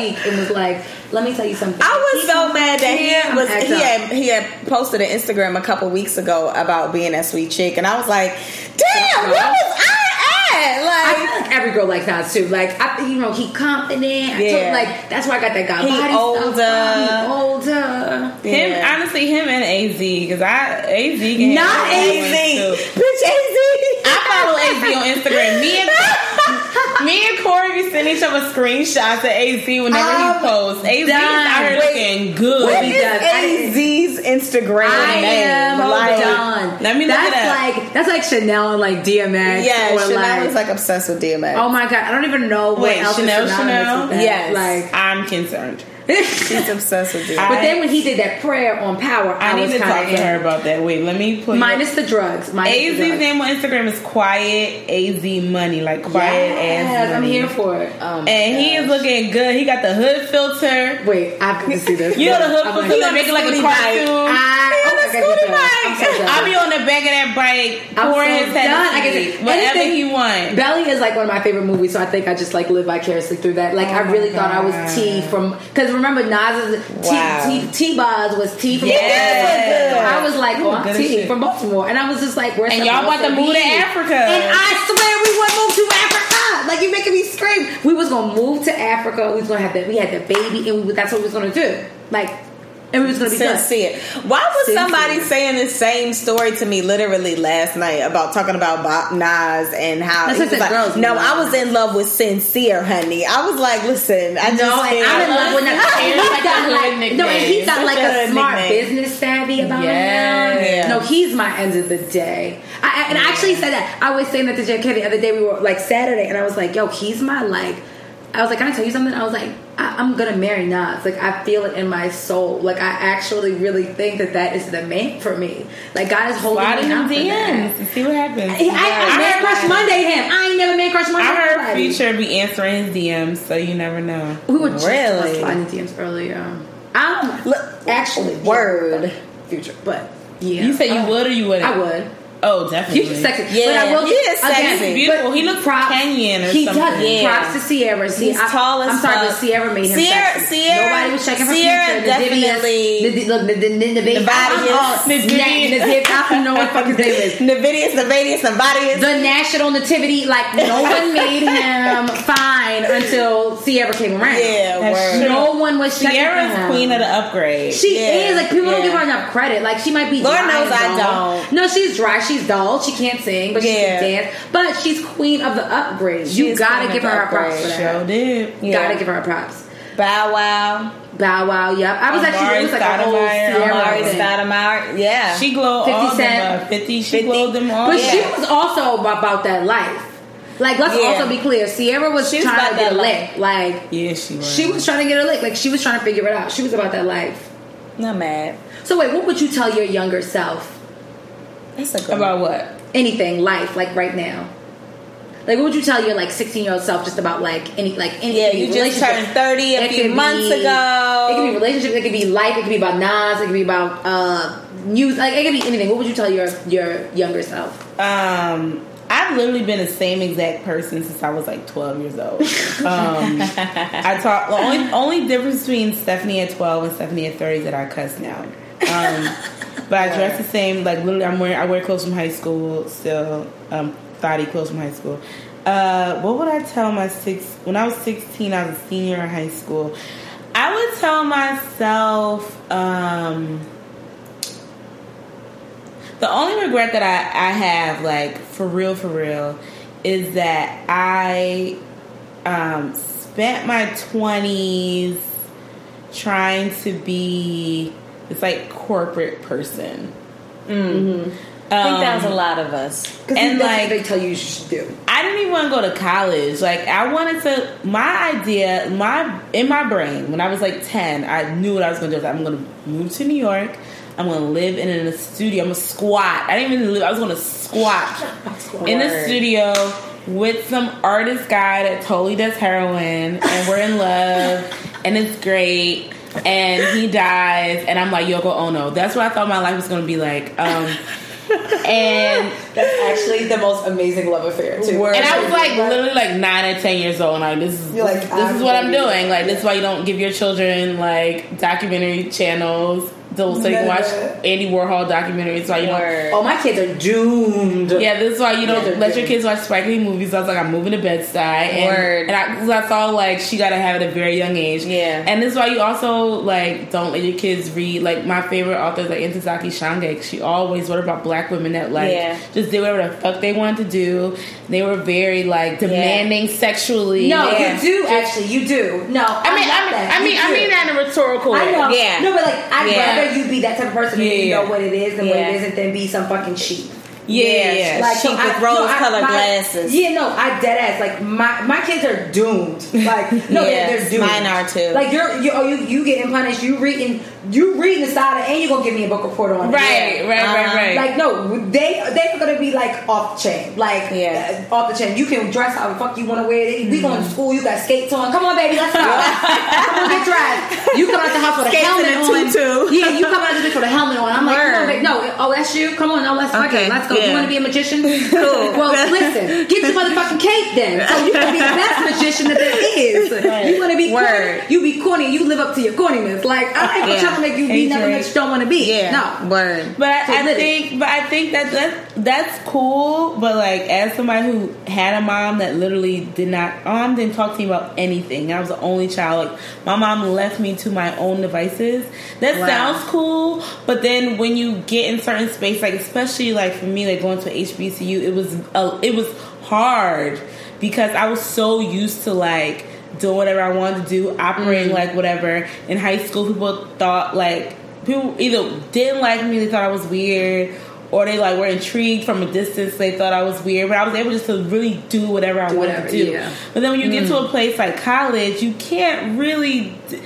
week and was like, "Let me tell you something." I was so mad that he was he had he had posted an Instagram a couple weeks ago about being a sweet chick, and I was like, "Damn, where was I I at?" Like, feel like every girl likes Nas too. Like, I, you know, he confident. I Yeah. told, like that's why I got that guy. He body older. Stuff. He older. Him, Yeah. honestly, him and AZ because I AZ not AZ, bitch, AZ. I follow AZ on Instagram. Me and me and Corey be sending each other screenshots of AZ whenever he um, posts. AZ is out here looking good. What does. AZ's Instagram I name? am Like, done. Let me look that's like that's like Chanel and like DMX. Yeah, Chanel like, was like obsessed with DMX. oh my god, I don't even know what Wait, else Chanel, is Chanel? Yes. like. I'm concerned. *laughs* She's obsessed with DMX. But then when he did that prayer on Power, I, I need was to talk kind to her about that. Wait, let me put minus the drugs. Minus the AZ's drugs. name on Instagram is Quiet AZ Money, like quiet Yes, ass. I'm here for it. Oh my And he is looking good. He got the hood filter. Wait, I have to see this. You know the hood filter, like, they make it like a Scooty cartoon. I, my God, Scooty I'm bike. jealous. I'll be on the back of that bike, pouring so his done. I head can whatever anything- he wants. Belly is like one of my favorite movies, so I think I just like live vicariously through that. Like I Oh really my thought I was T from because remember Nas's Wow. T T T Boz was T from Yes. Baltimore. I was like, You oh, I'm T shit. from Baltimore, and I was just like, where's And y'all about to move to? Africa. And I swear we would move to Africa. Like you're making me scream. We was gonna move to Africa. We was gonna have that. We had the baby, and we, that's what we was gonna do. Like, and we was gonna be done. Sincere. Why was Sincere. somebody saying the same story to me literally last night about talking about Bob Nas and how That's he was like, girls no, love. I was in love with sincere, honey. I was like, listen, I just No, and think- I'm in love with *laughs* him. It's He's got hood like no, and he's got like a a smart nickname. business savvy about Yes. him. No, he's my end of the day. I, I- and I actually said that. I was saying that to JK the other day. We were like Saturday, and I was like, "Yo, he's my like." I was like, "Can I tell you something?" I was like, I, "I'm gonna marry Nas." Like I feel it in my soul. Like I actually really think that that is the man for me. Like God is holding Slide me in out them for that. DMs and see what happens. I, I, I man crush Monday him. I ain't never man crush Monday. I heard nobody. Future be answering his DMs, so you never know. We were just Really? sliding DMs earlier. I'm um, Look, actually word. future, but yeah, You said you oh. would or you wouldn't? I would. Oh, definitely. Future sexy, Yeah, but I will. he is again, sexy. Beautiful. but He looks props- Kenyan or he something. does. Yeah. Props to Ciara. See, He's I, tall as I'm sorry, but. Ciara made him Ciara- sexy. Ciara- Nobody was checking for Ciara future. definitely- The, the, look, the, the, the, the, the, Nayvadius. Nayvadius. I don't know what fucking name is. Nvidius, Nvidius, Nvidius. The national nativity, like no one made him fine until Ciara came around. Yeah. No one was checking Ciara's queen of the upgrade. She is like people don't give her enough credit. Like she might be. Lord knows I don't. No, she's dry. She's dull. She can't sing, but she Yeah. can dance. But she's queen of the upgrade. She you gotta give her her props upgrade. for that. Show did. Yeah. Gotta give her props. Bow Wow. Bow Wow. Yep. I was actually Amar'e it was like a whole Ciara Amar'e. Stoudemire. Yeah. She glowed 50 all of them up. 50, she 50. glowed them all. But Yeah. she was also about that life. Like let's Yeah. also be clear. Ciara was She was trying to get a life. lick. Like yeah, she was. she was trying to get a lick. Like she was trying to figure it out. She was about that life. not mad. So wait, what would you tell your younger self? That's a good About what? anything life like right now like what would you tell your like 16 year old self just about like any like any Yeah, it could be you just turned 30 a few months be- ago. it could be relationships it could be life it could be about Nas it could be about uh news like it could be anything what would you tell your your younger self Um, I've literally been the same exact person since I was like 12 years old. Um, *laughs* I talk. The only only difference between Stephanie at 12 and Stephanie at 30 is that I cuss now. Um, but I dress the same. Like literally, I'm wearing I wear clothes from high school still. Um, thotty clothes from high school. Uh, what would I tell my six when I was 16? I was a senior in high school. I would tell myself. Um, the only regret that I, I have, like for real, for real, is that I um, spent my twenties trying to be this like corporate person. Mm-hmm. Mm-hmm. I think that was um, a lot of us. and like- they tell you you should do. I didn't even want to go to college. Like I wanted to. My idea, my in my brain, when I was like ten, I knew what I was going to do. I'm going to move to New York. I'm going to live in a studio. I'm going to squat. I didn't even live. I was going to squat in a studio with some artist guy that totally does heroin, and we're in love, and it's great. And he dies, and I'm like Yoko Ono. That's what I thought my life was to be like. Um, and That's actually the most amazing love affair too. and I was like literally like nine or ten years old. Like this is like, this, is- this I'm is what I'm doing. Like this is why you don't give your children like documentary channels. So so you can watch Andy Warhol documentaries. Why you don't? Oh, my kids are doomed. Yeah, this is why you Kids don't let your kids watch Spike Lee movies. I was like, I'm moving to Bed Stuy, and, Word. and I, 'cause I saw like she got to have it at a very young age. Yeah. and this is why you also like don't let your kids read. Like my favorite author is like Ntozake Shange. She always wrote about black women that like Yeah. just did whatever the fuck they wanted to do. They were very like demanding sexually. No, Yeah. you do actually. You do. No, I mean, I, love that. I mean, I mean that in a rhetorical way. I know. Yeah. No, but like, I'd Yeah. Rather you be that type of person and you know what it is and what it isn't than be some fucking sheep. Yeah, yeah, yeah. Like, Sheep with I- rose-colored glasses. Yeah, no, I dead ass. Like my my kids are doomed. Like no, *laughs* they're, Yes, they're doomed. mine are too. Like you're you oh, you you getting punished. You reading you reading the side and you gonna give me a book report on it. right, right, right, Uh-huh. right. Like no, they they're gonna be like off the chain, like Yeah. uh, off the chain. You can dress how the fuck you want to wear it. We going to school. You got skates on. Come on, baby, let's go. *laughs* come on, get dressed. You come out the house with a helmet on. tutu. Yeah, you come out the bitch with a helmet on. I'm like, come on, baby. No, oh that's you. Come on, no, let's Okay. Let's go. yeah. You want to be a magician? Cool. *laughs* well, listen, get your motherfucking cape then. So you can be the best *laughs* magician that there is. You want to be Word. corny? You be corny. You live up to your corniness. Like I ain't Yeah. Trying to make you be nothing that you don't want to be. Yeah. No. Word. But So I, I think, but I think that that's that's cool. But like, as somebody who had a mom that literally did not, mom didn't talk to me about anything. I was the only child. Like, my mom left me to my own devices. That Wow. sounds cool, but then when you get in certain space, like especially like for me, like going to HBCU, it was uh, it was hard because I was so used to like doing whatever I wanted to do, operating mm-hmm. like whatever. In high school, people thought like people either didn't like me, they thought I was weird, or they like were intrigued from a distance. They thought I was weird, but I was able just to really do whatever I wanted whatever, to do. yeah. But then when you get to mm. a place like college, you can't really. d-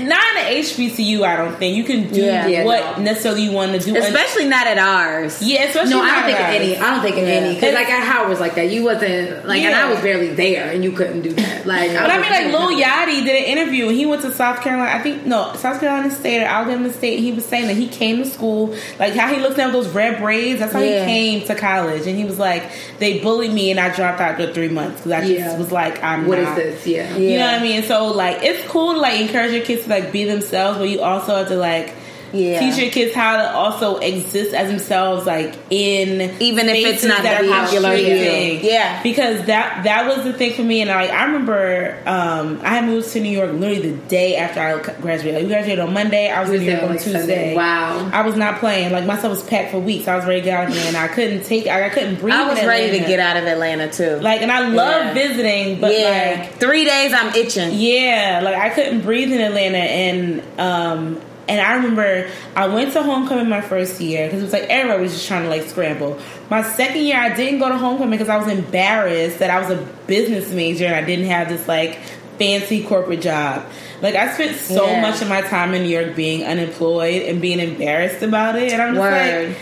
Not in the HBCU, I don't think you can do Yeah. Yeah, what no. necessarily you want to do. And- Especially not at ours. yeah, especially No, I don't think of ours. any. I don't think of Yeah. any because like at Howard was like that. You wasn't like, and I was barely there, and you couldn't do that. Like, But I was- mean, like Lil Yachty did an interview and he went to South Carolina. I think no, South Carolina State or Alabama State. He was saying that he came to school, like how he looked down those red braids. That's how Yeah. he came to college, and he was like, they bullied me and I dropped out after three months because I just Yeah. was like, I'm What is not. this? Yeah. You know what I mean? So like, it's cool to like encourage your kids to like be themselves, but you also have to like. Yeah. Teach your kids how to also exist as themselves, like in Even if it's not that the popular. Yeah. because that that was the thing for me. And I, I remember um, I had moved to New York literally the day after I graduated. Like we graduated on Monday. I was in New York on Tuesday. Sunday. Wow. I was not playing. Like my stuff was packed for weeks. I was ready to get out of here, and I couldn't take. I, I couldn't breathe. I was ready to get out of Atlanta too. Like, and I love Yeah. visiting, but yeah. like Three days I'm itching. yeah, like I couldn't breathe in Atlanta, and um, and I remember I went to homecoming my first year because it was like everybody was just trying to like scramble. My second year, I didn't go to homecoming because I was embarrassed that I was a business major and I didn't have this like fancy corporate job. Like I spent so Yeah. much of my time in New York being unemployed and being embarrassed about it, and I'm just Word. like.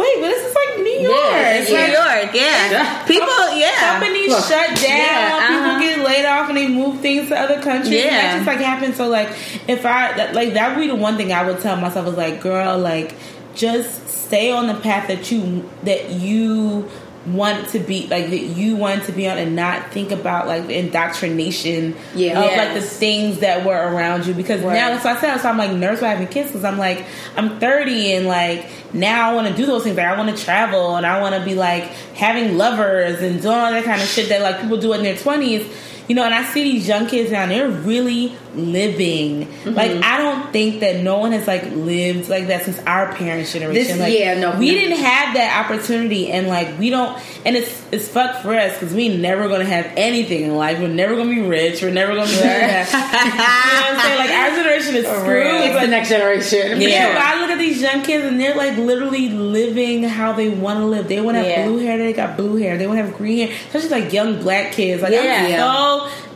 Wait, but this is like New York. Yeah, it's New Like, York. Yeah, Yeah. people. Yeah, companies Look. shut down. Yeah, uh-huh. People get laid off and they move things to other countries. And Yeah. that just like happens. So like, if I that, like that would be the one thing I would tell myself is like, girl, like just stay on the path that you that you want to be like that you want to be on and not think about like the indoctrination Yeah. of Yes. like the things that were around you because Right. now so I said so I'm like nervous about having kids because I'm like I'm 30 and like now I want to do those things like I want to travel and I want to be like having lovers and doing all that kind of shit that like people do in their 20s you know and I see these young kids now and they're really living Mm-hmm. like I don't think that no one has like lived like that since our parents generation This- like yeah, no, we no. didn't have that opportunity and like we don't and it's it's fucked for us because we never gonna have anything in life we're never gonna be rich we're never gonna be that *laughs* you know what I'm saying like our generation is screwed It's the next generation. yeah, but I look at these young kids and they're like literally living how they want to live. They want to have Yeah. blue hair, they got blue hair. They want to have green hair. Especially like young black kids. Like Yeah. I'm so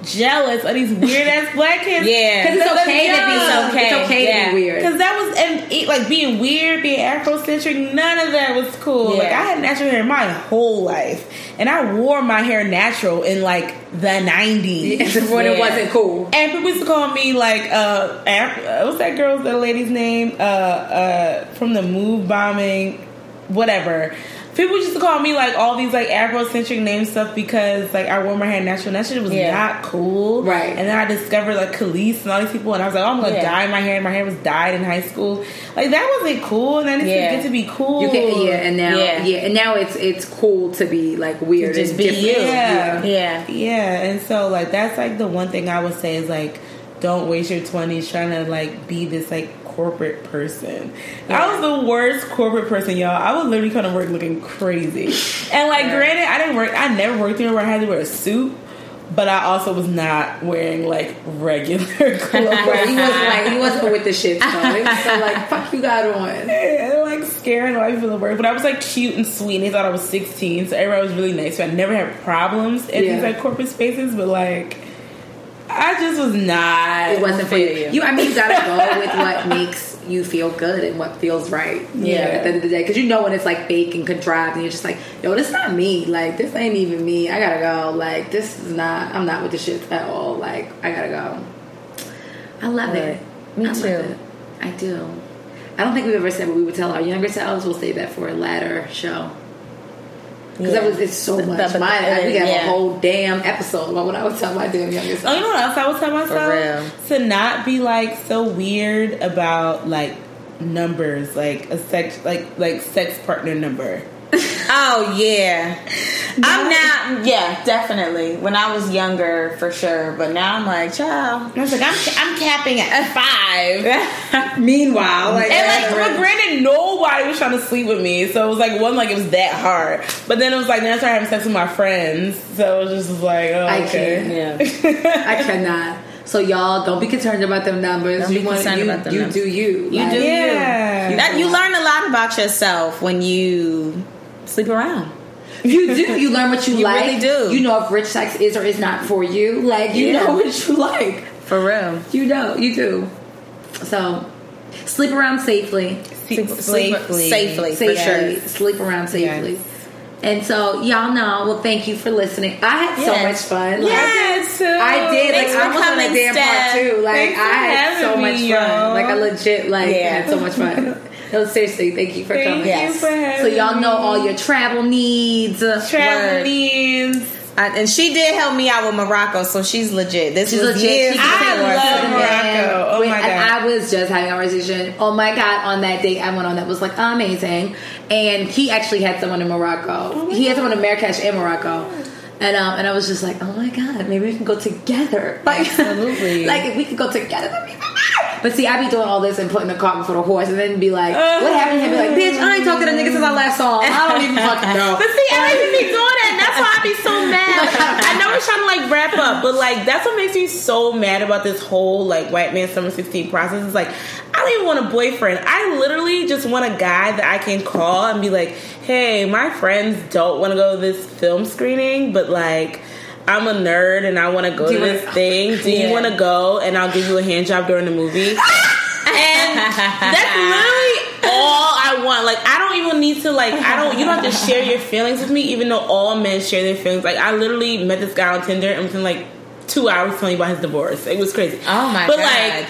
jealous of these weird ass black kids. *laughs* Yeah. 'Cause it's okay to be so It's okay Yeah. to be weird. Because that was and it, like being weird, being Afrocentric. None of that was cool. Like I had natural hair my whole life, and I wore my hair natural in like the nineties. *laughs* when it wasn't cool. And people used to call me like uh, Af- uh what's that girl's that lady's name? Uh uh from the move bombing, whatever. People used to call me like all these like Afrocentric name stuff because like I wore my hair natural and that shit was Yeah. not cool. Right. And then I discovered like Kelis and all these people and I was like, oh I'm gonna Yeah. dye my hair. My hair was dyed in high school. Like that wasn't cool and then it's Yeah. get to be cool. You can, yeah, and now, Yeah. yeah. and now it's it's cool to be like weird, Just and be different. you. Yeah. Yeah. Yeah, and so like that's like the one thing I would say is like don't waste your twenties trying to like be this like corporate person. I was the worst corporate person, y'all. I would literally come to work looking crazy. And like granted, I didn't work I never worked anywhere where I had to wear a suit. But I also was not wearing like regular *laughs* clothes. *laughs* Right, he wasn't like he wasn't with the shit. So so like, *laughs* "Fuck, you got on." and like scaring white people to work. But I was like cute and sweet, and they thought I was 16, so everybody was really nice. So I never had problems in Yeah. these like corporate spaces, but like I just was not. It wasn't for you. you. I mean, you gotta *laughs* go with what makes you feel good and what feels right. Yeah. At the end of the day, because you know when it's like fake and contrived, and you're just like, "Yo, this not me. Like, this ain't even me. I gotta go. Like, this is not. I'm not with the shit at all. Like, I gotta go." I love Right. it. Me I too. I do. I don't think we've ever said what we would tell our younger selves. We'll save that for a later show. Because that Yeah. was it's so much. the- Mine, I, we yeah. got a whole damn episode about what I would tell my damn younger Oh, you know what else I would tell myself? real. To not be like so weird about like numbers, like a sex, like like sex partner number. Oh yeah. I'm now yeah, definitely. When I was younger for sure. But now I'm like, child. I was like, I'm I'm capping at five. *laughs* Meanwhile, like, And like, granted, nobody was trying to sleep with me, so it was like one like it was that hard. But then it was like then I started having sex with my friends, so it was just like, oh, I okay. Yeah. *laughs* I cannot. So y'all don't be concerned about them numbers. Don't you be want concerned you, about them you numbers. do you. You Like, do Yeah. you. That you learn a lot about yourself when you sleep around. You do. You learn what you, You like. really do. You know if rich sex is or is not for you. Like you Yeah. know *laughs* what you like. For real. You know. You do. So sleep around safely. Sleep, sleep Safely. safely, for Safely. sure. Sleep around safely. Yes. And so y'all know. Well, thank you for listening. I had so much fun. Like, Yes. I did. Thanks like I was on a damn part too. Like Thanks I had so much me, fun. y'all. Like I legit like Yeah. had so much fun. *laughs* No, seriously, thank you for Thank coming. you Yes. for having So y'all know all your travel needs. travel Word. needs. I, and she did help me out with Morocco, so she's legit. This She's was legit. years She I can before. take love. Morocco. Oh Wait, my and God. I was just having a conversation. Oh my god! On that date I went on, that was like amazing. And he actually had someone in Morocco. he had someone in Marrakesh and Morocco. And um, and I was just like, oh my god, maybe we can go together. Like, Absolutely. *laughs* like if we could go together. That'd be fun. But see, I be doing all this and putting the cart before the horse, and then be like, what happened? And be like, bitch, I ain't talking to the niggas since I last saw him. I don't even *laughs* fucking know. But see, I don't even be doing that. That's why I be so mad. I know we're trying to like wrap up, but like that's what makes me so mad about this whole like white man summer sixteen process. Is like I don't even want a boyfriend. I literally just want a guy that I can call and be like, "Hey, my friends don't want to go to this film screening, but like." I'm a nerd and I want to go Do to this wanna- thing. Do Yeah. you want to go? And I'll give you a hand job during the movie. *laughs* and that's literally all I want. Like I don't even need to like I don't you don't have to share your feelings with me, even though all men share their feelings. Like I literally met this guy on Tinder and within like two hours telling me about his divorce. It was crazy. Oh my but God. But like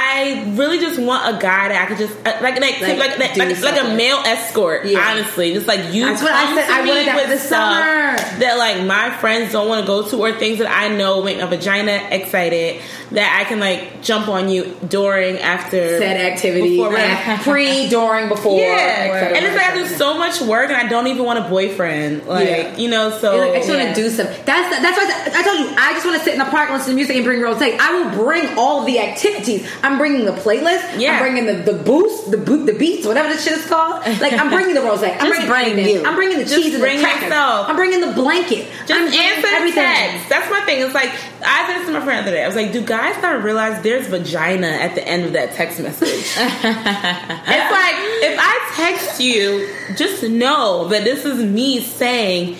I really just want a guy that I could just uh, like like Like, like like, like, like a male escort. Yeah. Honestly, just like you That's what I come said. to I me with the stuff summer. that like my friends don't want to go to, or things that I know make my vagina excited that I can like jump on you during after Said activity, before, *laughs* pre, during, before. yeah, and it's like I do so much work, and I don't even want a boyfriend. Like Yeah. you know, so like, I just Yeah. want to do something. That's the, that's why I, I told you. I just want to sit in the park, listen to music, and bring rose. I will bring all the activities. I'm bringing the playlist. Yeah. I'm bringing the, the boost, the boot, the beats, whatever the shit is called. Like I'm bringing the rose. I'm bringing bring everything. you. I'm bringing the Just cheese and bring the crackers. yourself. I'm bringing the blanket. Just I'm answer everything. text. That's my thing. It's like I said this to my friend the other day. I was like, "Do guys not realize there's vagina at the end of that text message?" *laughs* it's like if I text you, just know that this is me saying,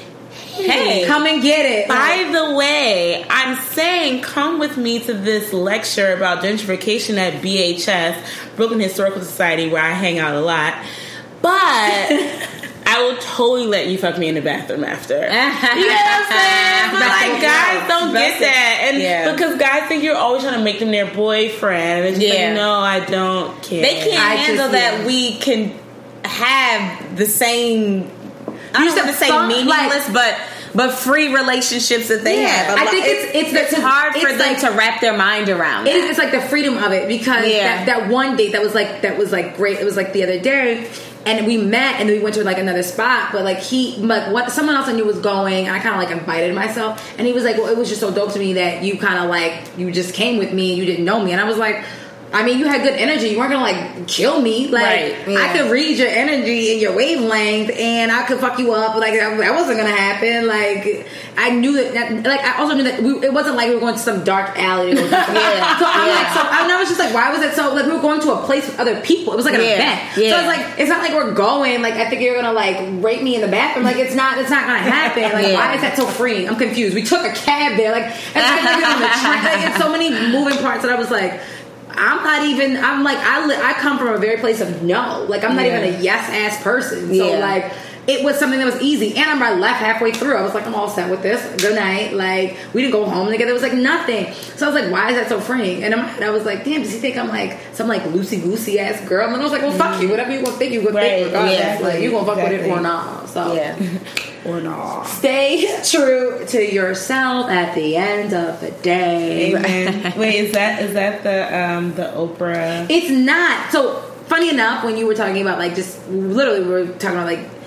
"Hey, Come and get it. by the way, I'm saying come with me to this lecture about gentrification at BHS, Brooklyn Historical Society, where I hang out a lot. But *laughs* I will totally let you fuck me in the bathroom after. *laughs* You know what I'm saying? But like guys don't get that. And Yeah. because guys think you're always trying to make them their boyfriend. It's just Yeah. like, no, I don't care. They can't I handle just- that yeah. we can have the same. I want to say fun, meaningless, but but free relationships that they Yeah. have. I think it's- it's the- it's hard for it's them like- to wrap their mind around. It It's like the freedom of it because Yeah. that, that one date that was like that was like great. It was like the other day, and we met and then we went to like another spot. But like he, like what someone else I knew was going, and I kind of like invited myself, and he was like, "Well, it was just so dope to me that you kind of like you just came with me and you didn't know me," and I was like. I mean, you had good energy. You weren't gonna like kill me. Like Right, yeah. I could read your energy and your wavelength, and I could fuck you up. Like that wasn't gonna happen. Like I knew that. that like I also knew that we, it wasn't like we were going to some dark alley. *laughs* Yeah. So I'm Yeah. like, so I, I was just like, why was it so? Like we were going to a place with other people. It was like an Yeah, event. So. I was like, it's not like we're going. Like I think you're gonna like rape me in the bathroom. Like it's not. It's not gonna happen. Like why is that so freeing? I'm confused. We took a cab there. Like, it's like, like, on the train. like it's so many moving parts that I was like. I'm not even. I'm like I. Li- I come from a very place of no. Like I'm not Yeah. even a yes ass person. So Yeah. like it was something that was easy, and I'm left halfway through. I was like, I'm all set with this. Good night. Like we didn't go home together. It was like nothing. So I was like, why is that so freeing? And head, I was like, damn, does he think I'm like some like loosey goosey ass girl? And I was like, well, fuck you. Whatever you gonna think, you gonna Right, think. Regardless, yeah, like you gonna fuck with it or not. So yeah. *laughs* or not. stay true to yourself at the end of the day. Amen. *laughs* Wait, is that is that the um the Oprah? It's not. So funny enough, when you were talking about like just literally, we were talking about like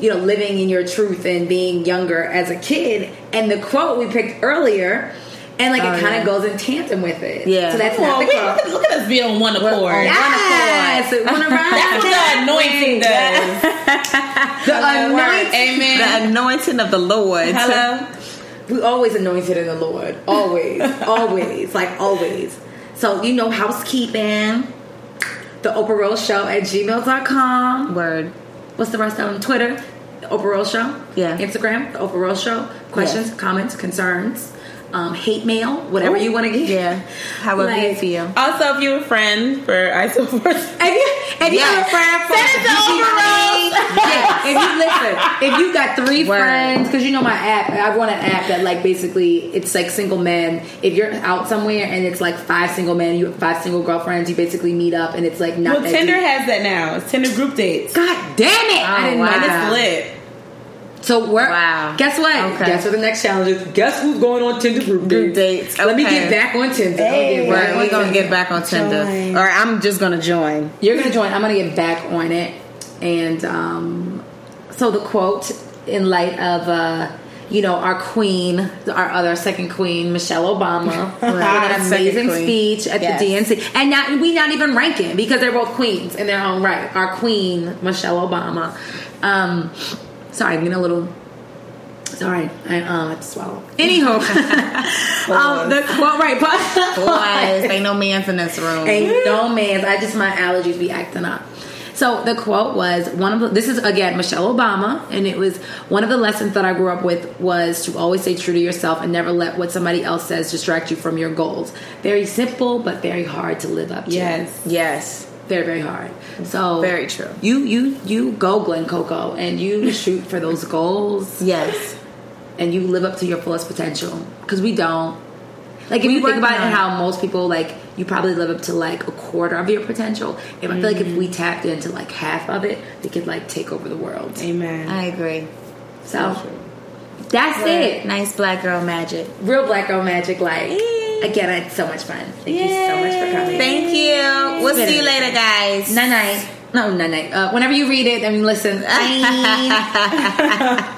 you know living in your truth and being younger as a kid, and the quote we picked earlier, and like Oh, it kind of yeah. goes in tandem with it. Yeah. So that's Come not the wait, quote. look, at, look at us be on one accord. on Yes, it went around That's what the anointing way. does. *laughs* The anointing. Amen. The anointing of the Lord. Hello. We always anointed in the Lord. Always. *laughs* always. Like always. So, you know, housekeeping. The Oprah Rose Show at gmail.com. Word. What's the rest of them? Twitter, the Oprah Rose Show. Yeah. Instagram, the Oprah Rose Show. Questions, Yes. comments, concerns, um, hate mail, whatever Ooh, you want to get. Yeah. However you Like- feel. Also, if you're a friend for ISO *laughs* Force, If you, if you Yeah. have a friend for Send it to yeah, if you listen, if you got three Word. friends, because you know my app, I run an app that like basically it's like single men. If you're out somewhere and it's like five single men, you have five single girlfriends, you basically meet up and it's like not well, that Tinder deep. has that now. It's Tinder group dates. God damn it! I Oh, didn't wow. know And that. it's lit. So we're Wow. guess what? Okay. Guess what the next challenge is? Guess who's going on Tinder group Group dates? dates. Let me get back on Tinder. Hey. Right, we're gonna get back on Tinder, Join. or I'm just gonna join. You're gonna join. I'm gonna get back on it. And um, so the quote in light of uh, you know our queen, our other second queen, Michelle Obama, *laughs* with an amazing speech at Yes. the DNC, and not we not even ranking because they're both queens in their own right. Our queen, Michelle Obama. Um, sorry, I'm getting a little. Sorry, I um, have to swallow. Anywho, *laughs* um, the quote right, Boys, *laughs* ain't no man's in this room. Ain't no man's. I just my allergies be acting up. So the quote was one of the, this is again Michelle Obama, and it was one of the lessons that I grew up with was to always stay true to yourself and never let what somebody else says distract you from your goals. Very simple, but very hard to live up to. Yes. Yes, very very hard. So Very true. You you you go Glen Coco and you shoot for those goals yes. and you live up to your fullest potential because we don't. Like if We you think about it, how most people like you probably live up to like a quarter of your potential. And I feel like if Mm-hmm. we tapped into like half of it, we could like take over the world. Amen. I agree. So that's it. Nice black girl magic. Real black girl magic. Like again, I had so much fun. Thank you so much for coming. Thank you. We'll see you later, guys. Night night. No, night night. Uh, whenever you read it, I mean, listen. Bye. *laughs*